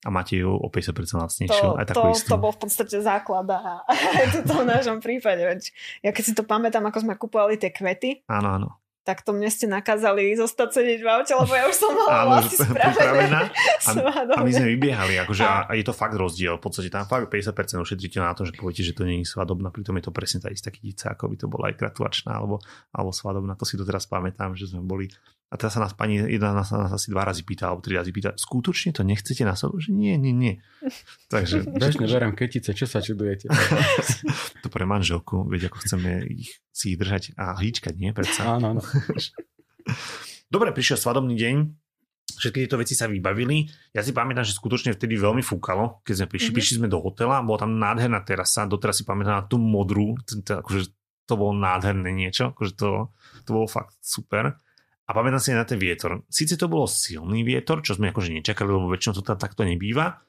a máte ju o 50% lacnejšiu. To, aj to, istú. to bol v podstate základ a to v našom prípade. Ja keď si to pamätám, ako sme kupovali tie kvety, áno, áno tak to mne ste nakázali zostať sedieť v aute, lebo ja už som mala vlasy spravené. A, a my sme vybiehali, akože a, a je to fakt rozdiel. V podstate tam fakt 50% ušetríte na to, že poviete, že to nie je svadobná, pritom je to presne tá istá kytica, ako by to bola aj gratulačná alebo, alebo svadobná. To si to teraz pamätám, že sme boli a teraz sa nás pani jedna nás, nás asi dva razy pýta, alebo tri razy pýta, skutočne to nechcete na sobu? Že nie, nie, nie. Takže... Bežne berem ketice, čo sa čudujete? to pre manželku, veď ako chceme ich, si ich držať a hýčkať, nie? Predsa. Áno, áno. Dobre, prišiel svadobný deň, všetky tieto veci sa vybavili. Ja si pamätám, že skutočne vtedy veľmi fúkalo, keď sme prišli. Mm-hmm. Prišli sme do hotela, bola tam nádherná terasa, doteraz si pamätám na tú modrú, akože to bolo nádherné niečo, akože to, to bolo fakt super. A pamätám si na ten vietor. Sice to bolo silný vietor, čo sme akože nečakali, lebo väčšinou to tam takto nebýva,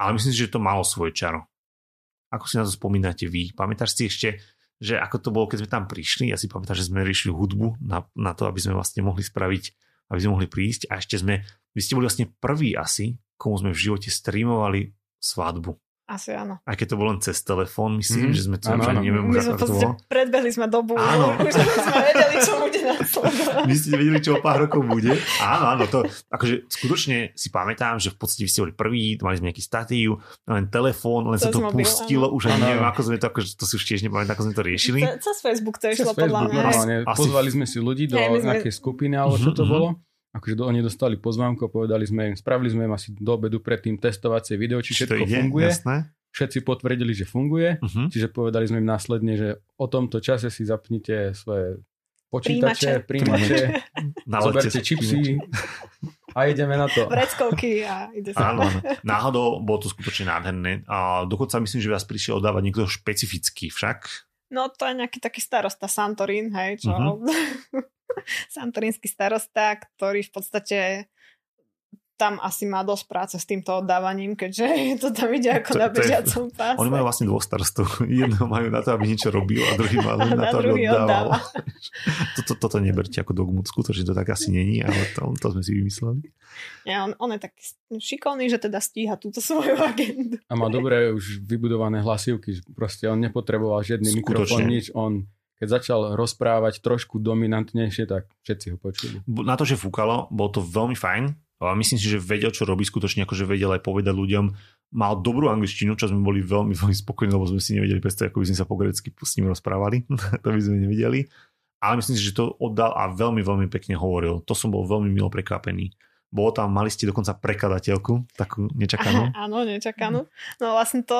ale myslím si, že to malo svoje čaro. Ako si na to spomínate vy? Pamätáš si ešte, že ako to bolo, keď sme tam prišli? Ja si pamätám, že sme riešili hudbu na, na to, aby sme vlastne mohli spraviť, aby sme mohli prísť a ešte sme, vy ste boli vlastne prví asi, komu sme v živote streamovali svadbu. Asi áno. Aj keď to bolo len cez telefón, myslím, mm. že sme to ano, ano. neviem, My sme to predbehli sme dobu, áno. už sme vedeli, čo bude nasledovať. Vy ste vedeli, čo o pár rokov bude. Áno, áno, to akože skutočne si pamätám, že v podstate vy ste boli prví, mali sme nejaký statív, len telefón, len to sa to mobil, pustilo, áno. už ani neviem, ako sme to, akože to si už tiež nepamätám, ako sme to riešili. Cez Facebook to išlo podľa mňa. Pozvali sme si ľudí do nejakej skupiny, alebo čo to mhm, mhm. bolo akože do, oni dostali pozvánku a povedali sme im, spravili sme im asi do obedu predtým testovacie video, či všetko ide, funguje. Jasné. všetci potvrdili, že funguje, uh-huh. čiže povedali sme im následne, že o tomto čase si zapnite svoje počítače, príjimače, zoberte čipsy a ideme na to. Vreckovky a ide sa. Áno, náhodou bolo to skutočne nádherné. A dokonca myslím, že vás prišiel oddávať niekto špecifický však. No to je nejaký taký starosta Santorín, hej, čo... Uh-huh. Santorínsky starosta, ktorý v podstate tam asi má dosť práce s týmto oddávaním, keďže to tam ide ako to, na bežiacom páse. Oni majú vlastne dvoch starostov. Jedného majú na to, aby niečo robil a druhý majú na, na to, aby oddával. toto, toto neberte ako dogmu, skutočne to tak asi není, ale to, to sme si vymysleli. Ja, on, on je taký šikovný, že teda stíha túto svoju agendu. A má dobré už vybudované hlasivky. Proste on nepotreboval žiadny mikrofón, nič. On keď začal rozprávať trošku dominantnejšie, tak všetci ho počuli. Na to, že fúkalo, bol to veľmi fajn, a myslím si, že vedel, čo robí skutočne, akože vedel aj povedať ľuďom. Mal dobrú angličtinu, čo sme boli veľmi, veľmi spokojní, lebo sme si nevedeli predstaviť, ako by sme sa po grecky s ním rozprávali. to by sme nevedeli. Ale myslím si, že to oddal a veľmi, veľmi pekne hovoril. To som bol veľmi milo prekvapený. Bolo tam, mali ste dokonca prekladateľku, takú nečakanú. Áno, nečakanú. No vlastne to,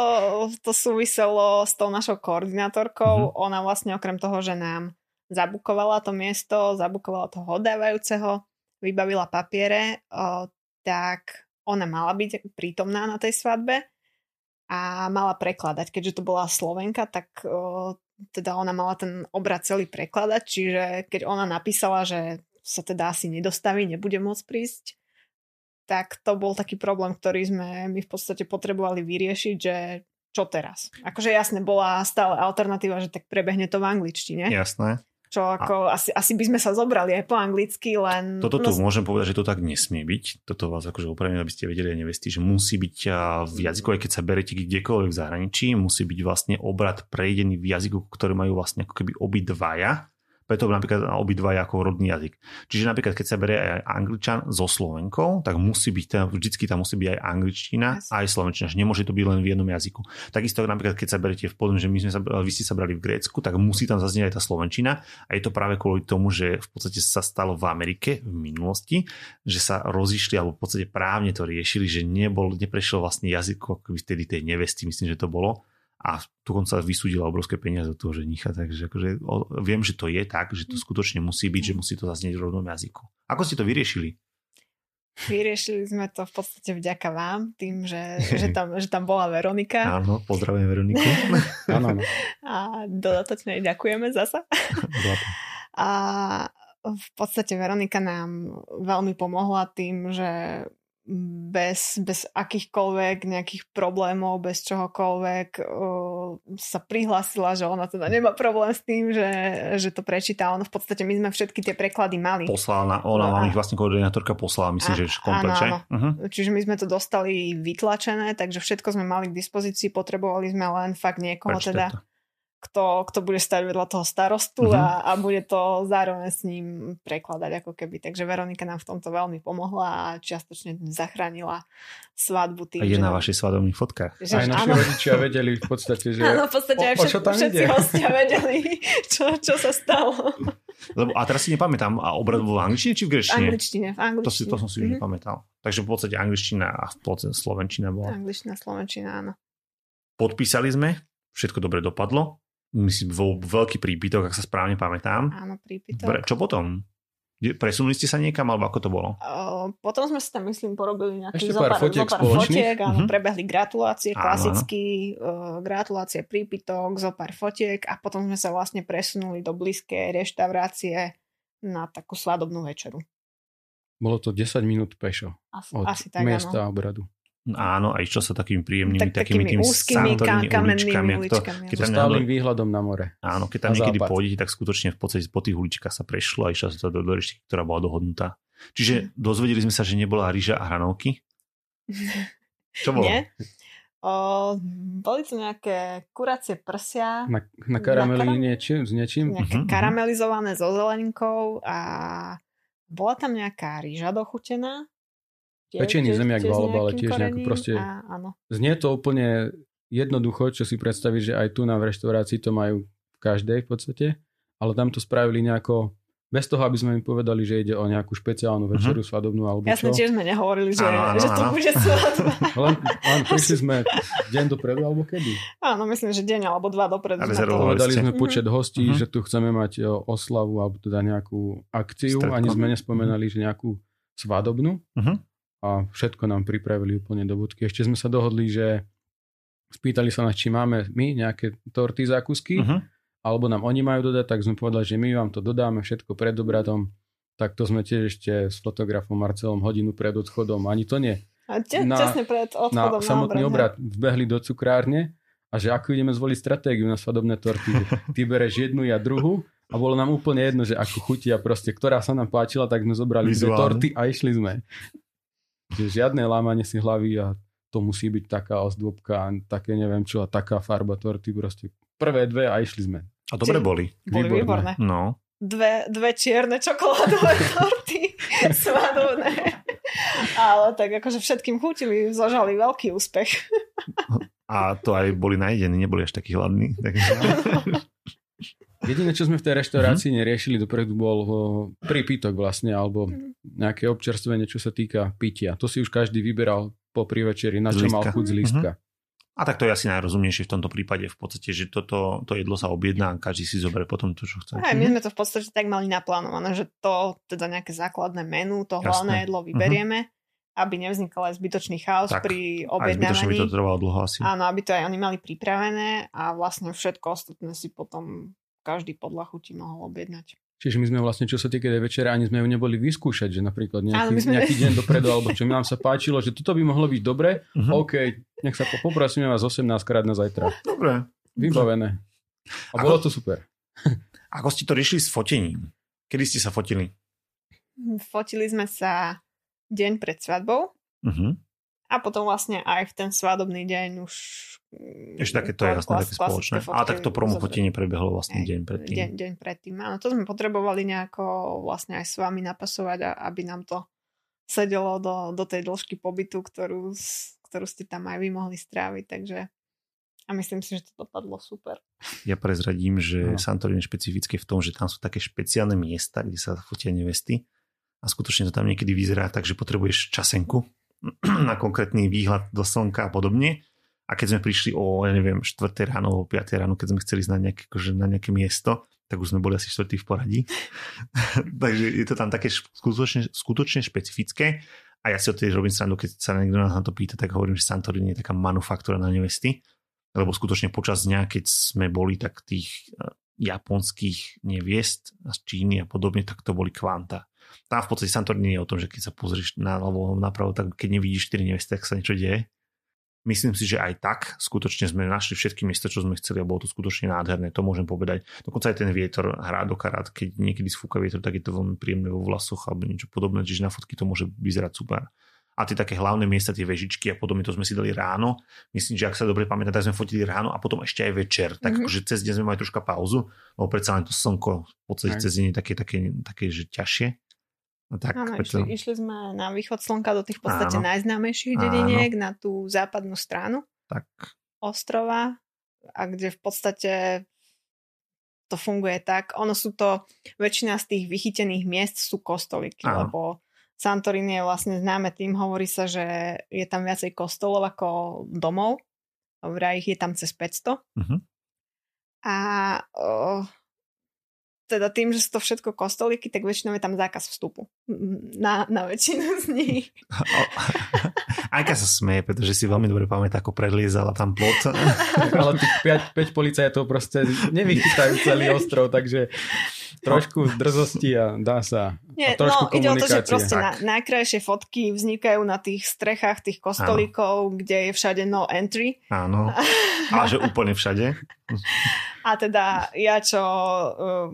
to súviselo s tou našou koordinátorkou. Mm-hmm. Ona vlastne okrem toho, že nám zabukovala to miesto, zabukovala toho oddávajúceho, vybavila papiere, o, tak ona mala byť prítomná na tej svadbe a mala prekladať. Keďže to bola Slovenka, tak o, teda ona mala ten obrad celý prekladať, čiže keď ona napísala, že sa teda asi nedostaví, nebude môcť prísť, tak to bol taký problém, ktorý sme my v podstate potrebovali vyriešiť, že čo teraz. Akože jasne, bola stále alternatíva, že tak prebehne to v angličtine. Jasné čo ako a... asi, asi by sme sa zobrali aj po anglicky, len... Toto tu no... môžem povedať, že to tak nesmie byť. Toto vás akože opravím, aby ste vedeli a nevesti, že musí byť v jazyku, aj keď sa berete kdekoľvek v zahraničí, musí byť vlastne obrad prejdený v jazyku, ktorý majú vlastne ako keby obidvaja preto napríklad obidva ako rodný jazyk. Čiže napríklad, keď sa berie aj angličan so slovenkou, tak musí byť tam, vždycky tam musí byť aj angličtina, yes. aj slovenčina, že nemôže to byť len v jednom jazyku. Takisto napríklad, keď sa berete v podobne, že my sme sa, vy ste sa brali v Grécku, tak musí tam zaznieť aj tá slovenčina a je to práve kvôli tomu, že v podstate sa stalo v Amerike v minulosti, že sa rozišli alebo v podstate právne to riešili, že nebol, neprešiel vlastne jazyk ako vtedy tej nevesty, myslím, že to bolo a dokonca vysúdila obrovské peniaze od toho ženicha, takže akože, o, viem, že to je tak, že to skutočne musí byť, že musí to zaznieť v rodnom jazyku. Ako ste to vyriešili? Vyriešili sme to v podstate vďaka vám, tým, že, že, tam, že tam bola Veronika. Áno, pozdravujem Veroniku. áno, áno. A dodatočne ďakujeme zasa. A v podstate Veronika nám veľmi pomohla tým, že bez, bez akýchkoľvek nejakých problémov, bez čohokoľvek uh, sa prihlásila, že ona teda nemá problém s tým, že, že to prečíta. Ono v podstate my sme všetky tie preklady mali. Poslala, na, ona no, ich vlastne koordinátorka poslala, myslím, a, že komplet, áno, áno. Uh-huh. Čiže my sme to dostali vytlačené, takže všetko sme mali k dispozícii, potrebovali sme len fakt niekoho Prečte teda... To kto, kto bude stať vedľa toho starostu uh-huh. a, a bude to zároveň s ním prekladať ako keby. Takže Veronika nám v tomto veľmi pomohla a čiastočne zachránila svadbu tým. A je že na vašich svadobných fotkách. Že, aj naši áno. rodičia vedeli v podstate, že áno, v podstate aj všet, všetci ide? hostia vedeli, čo, čo sa stalo. Lebo, a teraz si nepamätám, a obrad bol v angličtine či v grečtine? V angličtine, v angličtine. To, si, to som si mm-hmm. nepamätal. Takže v podstate angličtina a v podstate slovenčina bola. Angličtina, slovenčina, áno. Podpísali sme, všetko dobre dopadlo myslím, vo veľký prípitok, ak sa správne pamätám. Áno, prípitok. Čo potom? Presunuli ste sa niekam, alebo ako to bolo? Uh, potom sme sa tam, myslím, porobili nejaký zopár, fotiek, zopár fotiek áno, uh-huh. prebehli gratulácie, klasicky, uh, gratulácie, prípitok, zopár fotiek a potom sme sa vlastne presunuli do blízkej reštaurácie na takú svadobnú večeru. Bolo to 10 minút pešo asi, od asi tak, miesta áno. obradu. Áno, a išlo sa takými príjemnými, tak, takými, takými tými úzkými, kamennými uličkami. Keď tam stálym výhľadom na more. Áno, keď tam niekedy západ. pôjdete, tak skutočne v podstate po tých uličkách sa prešlo a išlo sa to do, do reštiky, ktorá bola dohodnutá. Čiže hm. dozvedeli sme sa, že nebola rýža a hranovky? Čo bolo? Nie. O, boli to nejaké kuracie prsia. Na, na karameli na karam... niečím, s niečím? Nejaké uh-huh. karamelizované so zelenkou a bola tam nejaká rýža dochutená Pečený zemiak alebo ale tiež nejako proste... A, áno. Znie to úplne jednoducho, čo si predstavíš, že aj tu na v reštaurácii to majú v každej v podstate, ale tam to spravili nejako bez toho, aby sme im povedali, že ide o nejakú špeciálnu mhm. večeru, uh-huh. svadobnú alebo Jasne, čo. tiež sme nehovorili, že, áno, áno, že to bude svadba. len, len prišli sme deň dopredu alebo kedy? Áno, myslím, že deň alebo dva dopredu. Povedali sme počet hostí, uh-huh. že tu chceme mať oslavu alebo teda nejakú akciu. Stretko. Ani sme nespomenali, uh-huh. že nejakú svadobnú. Uh-huh. A všetko nám pripravili úplne do budky. Ešte sme sa dohodli, že spýtali sa nás, či máme my nejaké torty, zákusky. Uh-huh alebo nám oni majú dodať, tak sme povedali, že my vám to dodáme všetko pred obratom. Tak to sme tiež ešte s fotografom Marcelom hodinu pred odchodom, ani to nie. A te, na, tesne pred odchodom na, na samotný obrad vbehli do cukrárne a že ako ideme zvoliť stratégiu na svadobné torty. Ty bereš jednu, ja druhú a bolo nám úplne jedno, že ako chutia proste, ktorá sa nám páčila, tak sme zobrali dve torty a išli sme. Že žiadne lámanie si hlavy a to musí byť taká ozdôbka, také neviem čo a taká farba torty proste. Prvé dve a išli sme. A dobre boli. Boli výborné. výborné. No. Dve, dve čierne čokoládové torty svadobné. Ale tak akože všetkým chutili, zažali veľký úspech. A to aj boli najedení, neboli až takí hladní. Tak... Jediné, čo sme v tej reštaurácii mm-hmm. neriešili dopredu, bol prípitok vlastne, alebo mhm. nejaké občerstvenie, čo sa týka pitia. To si už každý vyberal po privečeri, na čo mal chuť z lístka. Mm-hmm. A tak to je asi najrozumnejšie v tomto prípade v podstate, že toto to jedlo sa objedná a každý si zoberie potom to, čo chce. Aj my sme to v podstate tak mali naplánované, že to teda nejaké základné menu, to Jasné. hlavné jedlo mhm. vyberieme, uh-huh. aby nevznikal aj zbytočný chaos tak, pri objednávaní. Aj by to trvalo dlho asi. Áno, aby to aj oni mali pripravené a vlastne všetko ostatné si potom každý podľa chuti mohol objednať. Čiže my sme vlastne, čo sa týka tej večere, ani sme ju neboli vyskúšať, že napríklad nejaký, sme... nejaký deň dopredu, alebo čo nám sa páčilo, že toto by mohlo byť dobre, uh-huh. OK, nech sa poprosíme vás 18 krát na zajtra. Dobre. Vybavené. A ako, bolo to super. Ako ste to riešili s fotením? Kedy ste sa fotili? Fotili sme sa deň pred svadbou. Uh-huh. A potom vlastne aj v ten svadobný deň už ešte také to je vlastne také spoločné. A tak to promo fotenie prebehlo vlastne deň predtým. Deň, deň predtým. Áno, to sme potrebovali nejako vlastne aj s vami napasovať, aby nám to sedelo do, do tej dĺžky pobytu, ktorú, ktorú ste tam aj vy mohli stráviť. Takže a myslím si, že to dopadlo super. Ja prezradím, že no. Santorini je špecifické v tom, že tam sú také špeciálne miesta, kde sa fotia nevesty a skutočne to tam niekedy vyzerá tak, že potrebuješ časenku na konkrétny výhľad do slnka a podobne a keď sme prišli o, ja neviem, 4. ráno alebo 5. ráno, keď sme chceli ísť na nejaké, akože na nejaké miesto, tak už sme boli asi 4. v poradí. Takže je to tam také skutočne, skutočne špecifické. A ja si o tej robím srandu, keď sa niekto na to pýta, tak hovorím, že Santorini je taká manufaktúra na nevesty. Lebo skutočne počas dňa, keď sme boli, tak tých eh, japonských neviest z Číny a podobne, tak to boli kvanta. Tam v podstate Santorini je o tom, že keď sa pozrieš na alebo napravo, tak keď nevidíš 4 nevesty, tak sa niečo deje. Myslím si, že aj tak skutočne sme našli všetky miesta, čo sme chceli a bolo to skutočne nádherné, to môžem povedať. Dokonca aj ten vietor hrá do karát, keď niekedy sfúka vietor, tak je to veľmi príjemné vo vlasoch alebo niečo podobné, čiže na fotky to môže vyzerať super. A tie také hlavné miesta, tie vežičky a podobne, to sme si dali ráno. Myslím, že ak sa dobre pamätám, tak sme fotili ráno a potom ešte aj večer. Tak mm-hmm. akože cez deň sme mali troška pauzu, lebo predsa len to slnko v podstate cez deň je také, také, také, že ťažšie. No tak, Áno, išli, išli sme na východ slnka do tých v podstate Áno. najznámejších dediniek, na tú západnú stranu tak. ostrova, a kde v podstate to funguje tak. Ono sú to, väčšina z tých vychytených miest sú kostoliky, Áno. lebo Santorini je vlastne známe tým, hovorí sa, že je tam viacej kostolov ako domov. Vraj ich je tam cez 500. Uh-huh. Mhm. A oh, teda tým, že sú to všetko kostolíky, tak väčšinou je tam zákaz vstupu na, na väčšinu z nich. Ajka sa smeje, pretože si veľmi dobre pamätá, ako predliezala tam plot. Ale tých 5, 5 policajtov proste nevychytajú celý ostrov, takže trošku drzosti a dá sa. Nie, no ide o to, že proste na, najkrajšie fotky vznikajú na tých strechách tých kostolíkov, Áno. kde je všade no entry. Áno, a že úplne všade. A teda ja, čo uh,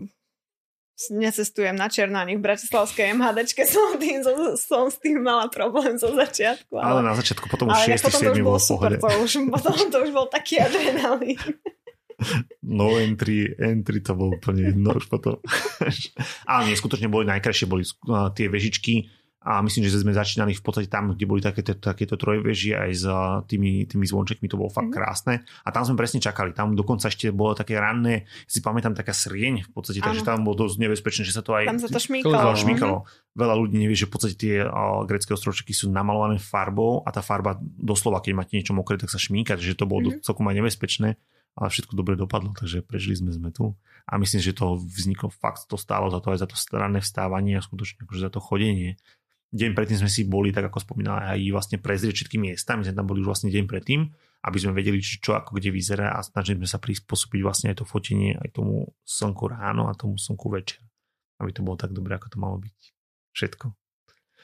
necestujem na Černáni v Bratislavskej MHDčke, som, tým, som s tým mala problém zo začiatku. Ale, ale na začiatku, potom už 6 7 bol super, to už, potom to už bol taký adrenalín. No entry, entry to bol úplne jedno už potom. ale nie, skutočne boli najkrajšie, boli tie vežičky, a myslím, že sme začínali v podstate tam, kde boli takéto, takéto trojveži aj s tými, tými zvončekmi, to bolo fakt mm-hmm. krásne. A tam sme presne čakali. Tam dokonca ešte bolo také ranné, si pamätám, taká srieň v podstate, takže tam bolo dosť nebezpečné, že sa to aj... Tam sa to šmíkalo. šmíkalo. Veľa ľudí nevie, že v podstate tie uh, grecké ostrovčeky sú namalované farbou a tá farba doslova, keď máte niečo mokré, tak sa šmíka, že to bolo mm-hmm. celkom aj nebezpečné ale všetko dobre dopadlo, takže prežili sme sme tu. A myslím, že to vzniklo fakt, to stálo za to aj za to stranné vstávanie a skutočne akože za to chodenie deň predtým sme si boli, tak ako spomínala, aj vlastne prezrieť všetky miesta. My sme tam boli už vlastne deň predtým, aby sme vedeli, či čo ako kde vyzerá a snažili sme sa prispôsobiť vlastne aj to fotenie aj tomu slnku ráno a tomu slnku večer. Aby to bolo tak dobré, ako to malo byť. Všetko.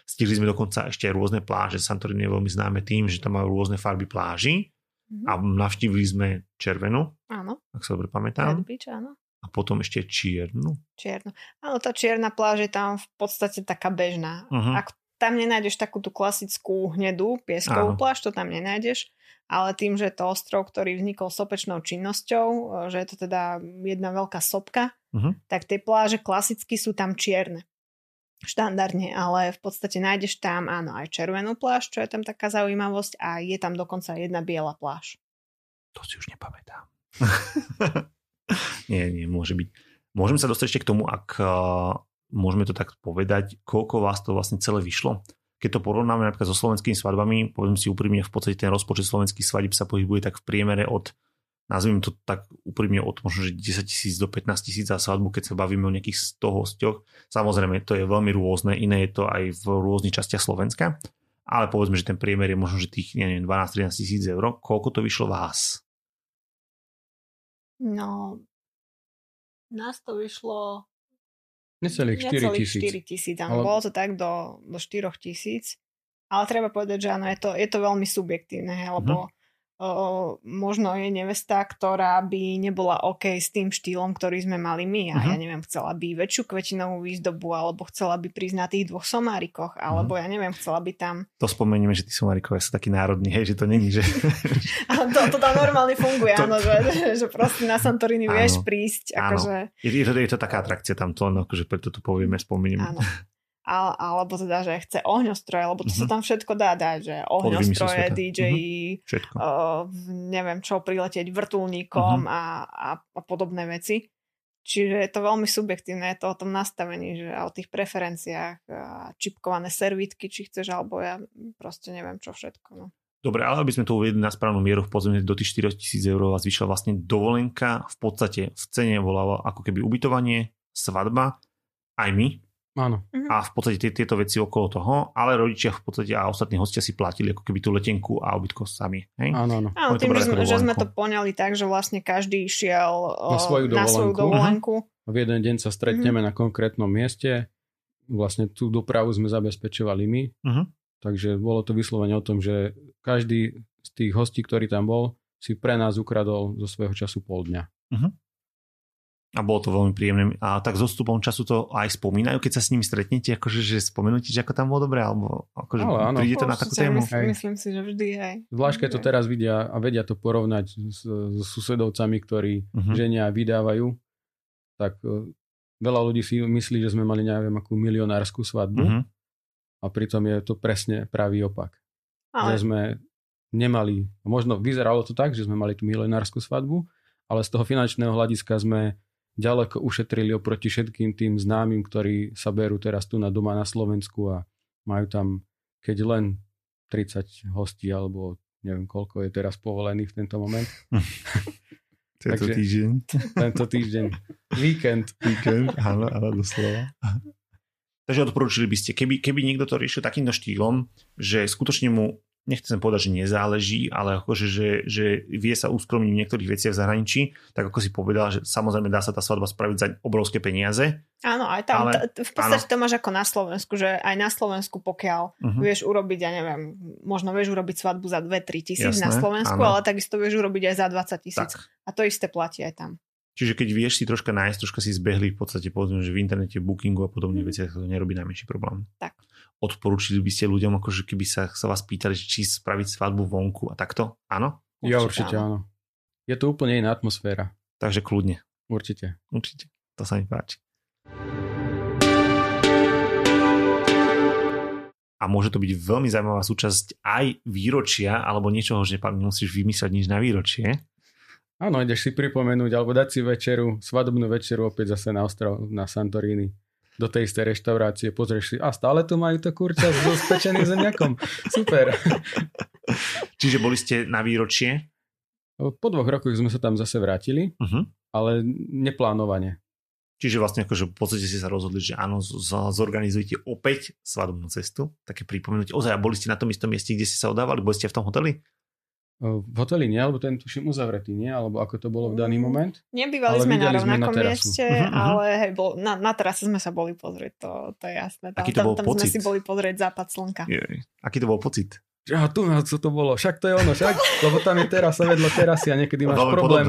Stihli sme dokonca ešte aj rôzne pláže. Santorini je veľmi známe tým, že tam majú rôzne farby pláži mm-hmm. a navštívili sme červenú, áno. ak sa dobre pamätám. Beach, áno. A potom ešte čiernu. Čiernu. Áno, tá čierna pláž je tam v podstate taká bežná. Uh-huh. Ak tam nenájdeš takú tú klasickú hnedú pieskovú Áno. pláž, to tam nenájdeš, ale tým, že je to ostrov, ktorý vznikol sopečnou činnosťou, e, že je to teda jedna veľká sopka, uh-huh. tak tie pláže klasicky sú tam čierne. Štandardne, ale v podstate nájdeš tam áno aj červenú pláž, čo je tam taká zaujímavosť a je tam dokonca jedna biela pláž. To si už nepamätám. nie, nie, môže byť. Môžem sa dostať ešte k tomu, ak môžeme to tak povedať, koľko vás to vlastne celé vyšlo. Keď to porovnáme napríklad so slovenskými svadbami, poviem si úprimne, v podstate ten rozpočet slovenských svadieb sa pohybuje tak v priemere od nazvime to tak úprimne od možno, že 10 tisíc do 15 tisíc za svadbu, keď sa bavíme o nejakých 100 hostiach. Samozrejme, to je veľmi rôzne, iné je to aj v rôznych častiach Slovenska, ale povedzme, že ten priemer je možno, že tých 12-13 tisíc eur. Koľko to vyšlo vás? No, nás to vyšlo Necelých 4 tisíc. 4 tisíc, áno. Ale... Bolo to tak do, do 4 tisíc. Ale treba povedať, že áno, je to, je to veľmi subjektívne, lebo uh-huh o, možno je nevesta, ktorá by nebola OK s tým štýlom, ktorý sme mali my. A uh-huh. ja neviem, chcela by väčšiu kvetinovú výzdobu, alebo chcela by prísť na tých dvoch somárikoch, alebo uh-huh. ja neviem, chcela by tam... To spomenieme, že tí somárikové sú takí národní, hej, že to není, že... a to, to tam normálne funguje, to... áno, že, že proste na Santorini vieš prísť. Akože... Je, je, to, je to taká atrakcia tam to, no, akože preto to povieme, spomenieme. Áno alebo teda, že chce ohňostroje, lebo to uh-huh. sa mhm. tam všetko dá dať, že ohňostroje, DJ, uh-huh. uh, neviem čo, priletieť vrtulníkom uh-huh. a, a, a podobné veci. Čiže je to veľmi subjektívne, je to o tom nastavení, že o tých preferenciách, čipkované servítky, či chceš, alebo ja proste neviem čo všetko. No. Dobre, ale aby sme to uvedli na správnu mieru, v podzemí do tých 4 tisíc eur vás vyšla vlastne dovolenka, v podstate v cene volalo ako keby ubytovanie, svadba, aj my, Áno. Mhm. A v podstate tieto veci okolo toho, ale rodičia v podstate a ostatní hostia si platili ako keby tú letenku a ubytko sami. Hej? Áno, áno. Áno, tým, že sme, že sme to poňali tak, že vlastne každý išiel na svoju dovolenku. Na svoju dovolenku. Uh-huh. V jeden deň sa stretneme uh-huh. na konkrétnom mieste. Vlastne tú dopravu sme zabezpečovali my. Uh-huh. Takže bolo to vyslovene o tom, že každý z tých hostí, ktorý tam bol, si pre nás ukradol zo svojho času pol dňa. Uh-huh. A bolo to veľmi príjemné. A tak so stupom času to aj spomínajú, keď sa s nimi stretnete, akože že spomenúte, že ako tam bolo dobre, alebo akože Ale áno, prídete na takú tému. Myslím, myslím si, že vždy aj. Zvlášť, keď to teraz vidia a vedia to porovnať s, s susedovcami, ktorí uh-huh. ženia vydávajú, tak uh, veľa ľudí si myslí, že sme mali neviem akú milionárskú svadbu uh-huh. a pritom je to presne pravý opak. Ale... Že sme nemali, možno vyzeralo to tak, že sme mali tú milionárskú svadbu, ale z toho finančného hľadiska sme ďaleko ušetrili oproti všetkým tým známym, ktorí sa berú teraz tu na doma na Slovensku a majú tam, keď len 30 hostí, alebo neviem koľko je teraz povolených v tento moment. tento Takže, týždeň. Tento týždeň. Víkend. Víkend, áno, áno, doslova. Takže odporúčili by ste, keby, keby niekto to riešil takýmto štýlom, že skutočne mu nechcem povedať, že nezáleží, ale akože, že, že vie sa uskromniť v niektorých veciach v zahraničí, tak ako si povedal, že samozrejme dá sa tá svadba spraviť za obrovské peniaze. Áno, aj tam, ale, t- v podstate áno. to máš ako na Slovensku, že aj na Slovensku, pokiaľ uh-huh. vieš urobiť, ja neviem, možno vieš urobiť svadbu za 2-3 tisíc na Slovensku, áno. ale takisto vieš urobiť aj za 20 tisíc. A to isté platí aj tam. Čiže keď vieš si troška nájsť, troška si zbehli v podstate povedzme, že v internete, bookingu a podobných mm. veciach to nerobí najmenší problém. Tak. Odporúčili by ste ľuďom, akože keby sa, sa vás pýtali, či spraviť svadbu vonku a takto? Áno? Určite ja určite áno. áno. Je to úplne iná atmosféra. Takže kľudne. Určite. Určite. To sa mi páči. a môže to byť veľmi zaujímavá súčasť aj výročia alebo niečoho, že nemusíš vymyslieť nič na výročie. Áno, ideš si pripomenúť alebo dať si večeru, svadobnú večeru opäť zase na ostrov, na Santorini do tej istej reštaurácie, pozrieš si, a stále tu majú to kurča s spečeným zemiakom. Super. Čiže boli ste na výročie? Po dvoch rokoch sme sa tam zase vrátili, uh-huh. ale neplánovane. Čiže vlastne akože v podstate ste sa rozhodli, že áno, zorganizujete opäť svadobnú cestu, také pripomenutie. Ozaj, a boli ste na tom istom mieste, kde ste sa odávali? Boli ste v tom hoteli? V hoteli nie, alebo ten tuším uzavretý, nie? Alebo ako to bolo v daný moment? Nebývali sme na rovnakom sme na mieste, uh-huh, ale hej, bol, na, na terase sme sa boli pozrieť, to, to je jasné. Tam, Aký to bol tam, tam pocit? sme si boli pozrieť západ slnka. Jej. Aký to bol pocit? A tu na co to bolo, však to je ono, však, lebo tam je teraz sa vedlo terasy a niekedy máš Veľmi problém.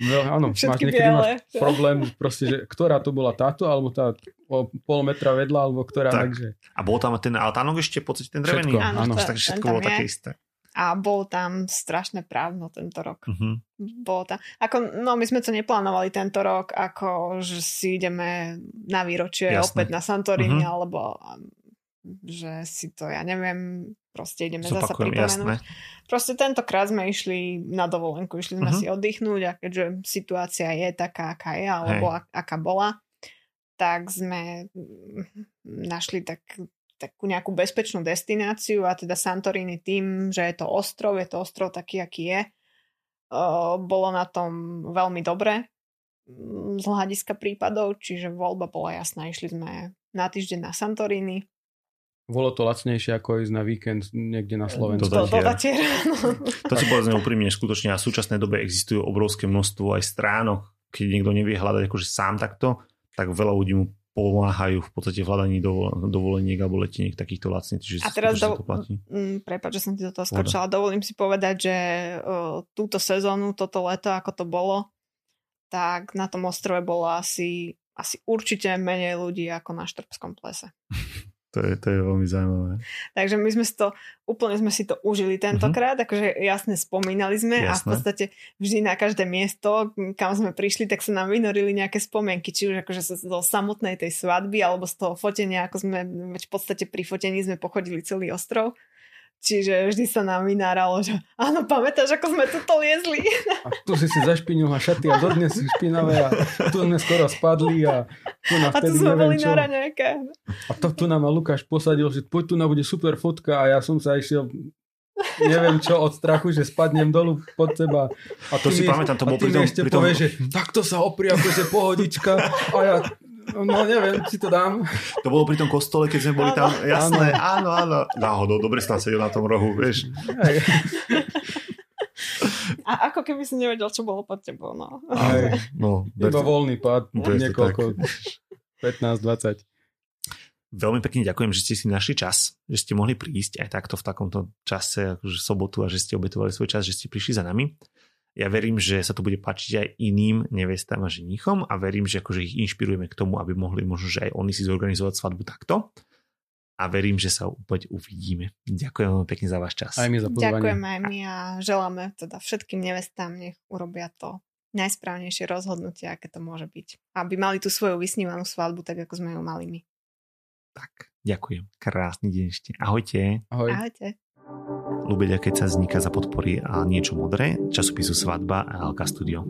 No, áno, Všetky máš, niekedy biele. máš problém, proste, že ktorá to bola táto, alebo tá o pol metra vedľa, alebo ktorá, tak. takže... A bol tam ten altánok ešte, pocit ten drevený? Všetko, áno. Takže všetko bolo také isté a bol tam strašné právno tento rok. Uh-huh. Bolo tam, ako, no my sme to neplánovali tento rok, ako že si ideme na výročie Jasne. opäť na Santorini, uh-huh. alebo že si to, ja neviem, proste ideme zase pripomenúť. Jasné. Proste tentokrát sme išli na dovolenku, išli sme uh-huh. si oddychnúť a keďže situácia je taká, aká je, alebo Hej. aká bola, tak sme našli tak takú nejakú bezpečnú destináciu a teda Santorini tým, že je to ostrov, je to ostrov taký, aký je, bolo na tom veľmi dobre mm, z hľadiska prípadov, čiže voľba bola jasná. Išli sme na týždeň na Santorini. Bolo to lacnejšie ako ísť na víkend niekde na Slovensku. Do, do Datier. To si povedzme úprimne, skutočne a v súčasnej dobe existujú obrovské množstvo aj stránok, keď niekto nevie hľadať akože sám takto, tak veľa ľudí mu pomáhajú v podstate v hľadaní dovoleniek alebo leteniek takýchto lacných. Čiže a teraz do... mm, prepáč, že som ti do toho skočila. Voda. Dovolím si povedať, že uh, túto sezónu, toto leto, ako to bolo, tak na tom ostrove bolo asi, asi určite menej ľudí ako na Štrbskom plese. To je, to je veľmi zaujímavé. Takže my sme si to, úplne sme si to užili tentokrát, uh-huh. akože jasne spomínali sme jasné. a v podstate vždy na každé miesto, kam sme prišli, tak sa nám vynorili nejaké spomienky, či už akože zo samotnej tej svadby, alebo z toho fotenia, ako sme v podstate pri fotení sme pochodili celý ostrov. Čiže vždy sa nám vynáralo, že áno, pamätáš, ako sme tu liezli. A tu si si zašpinila šaty a dodnes si špinavé a tu sme skoro spadli a tu na A tu sme boli na raňajke. A to tu nám Lukáš posadil, že poď tu na bude super fotka a ja som sa išiel neviem čo od strachu, že spadnem dolu pod teba. A to si pamätám, to bol pri tom... ešte pri tom... povie, že takto sa opri, akože pohodička a ja No neviem, či to dám. To bolo pri tom kostole, keď sme boli áno, tam. Jasné, áno, áno. Náhodou, dobre som sedel na tom rohu, vieš. A ako keby si nevedel, čo bolo pod tebou, no. Aj, no Iba voľný pád, niekoľko, 15-20. Veľmi pekne ďakujem, že ste si našli čas, že ste mohli prísť aj takto v takomto čase, akože sobotu a že ste obetovali svoj čas, že ste prišli za nami. Ja verím, že sa to bude páčiť aj iným nevestám a ženichom a verím, že akože ich inšpirujeme k tomu, aby mohli možno, že aj oni si zorganizovať svadbu takto. A verím, že sa opäť uvidíme. Ďakujem veľmi pekne za váš čas. Aj my za pozvanie. Ďakujem aj my a želáme teda všetkým nevestám, nech urobia to najsprávnejšie rozhodnutie, aké to môže byť. Aby mali tú svoju vysnívanú svadbu, tak ako sme ju mali my. Tak, ďakujem. Krásny deň ešte. Ahojte. Ahoj. Ahojte. Lubeľa, sa vzniká za podpory a niečo modré, časopisu Svadba a Alka Studio.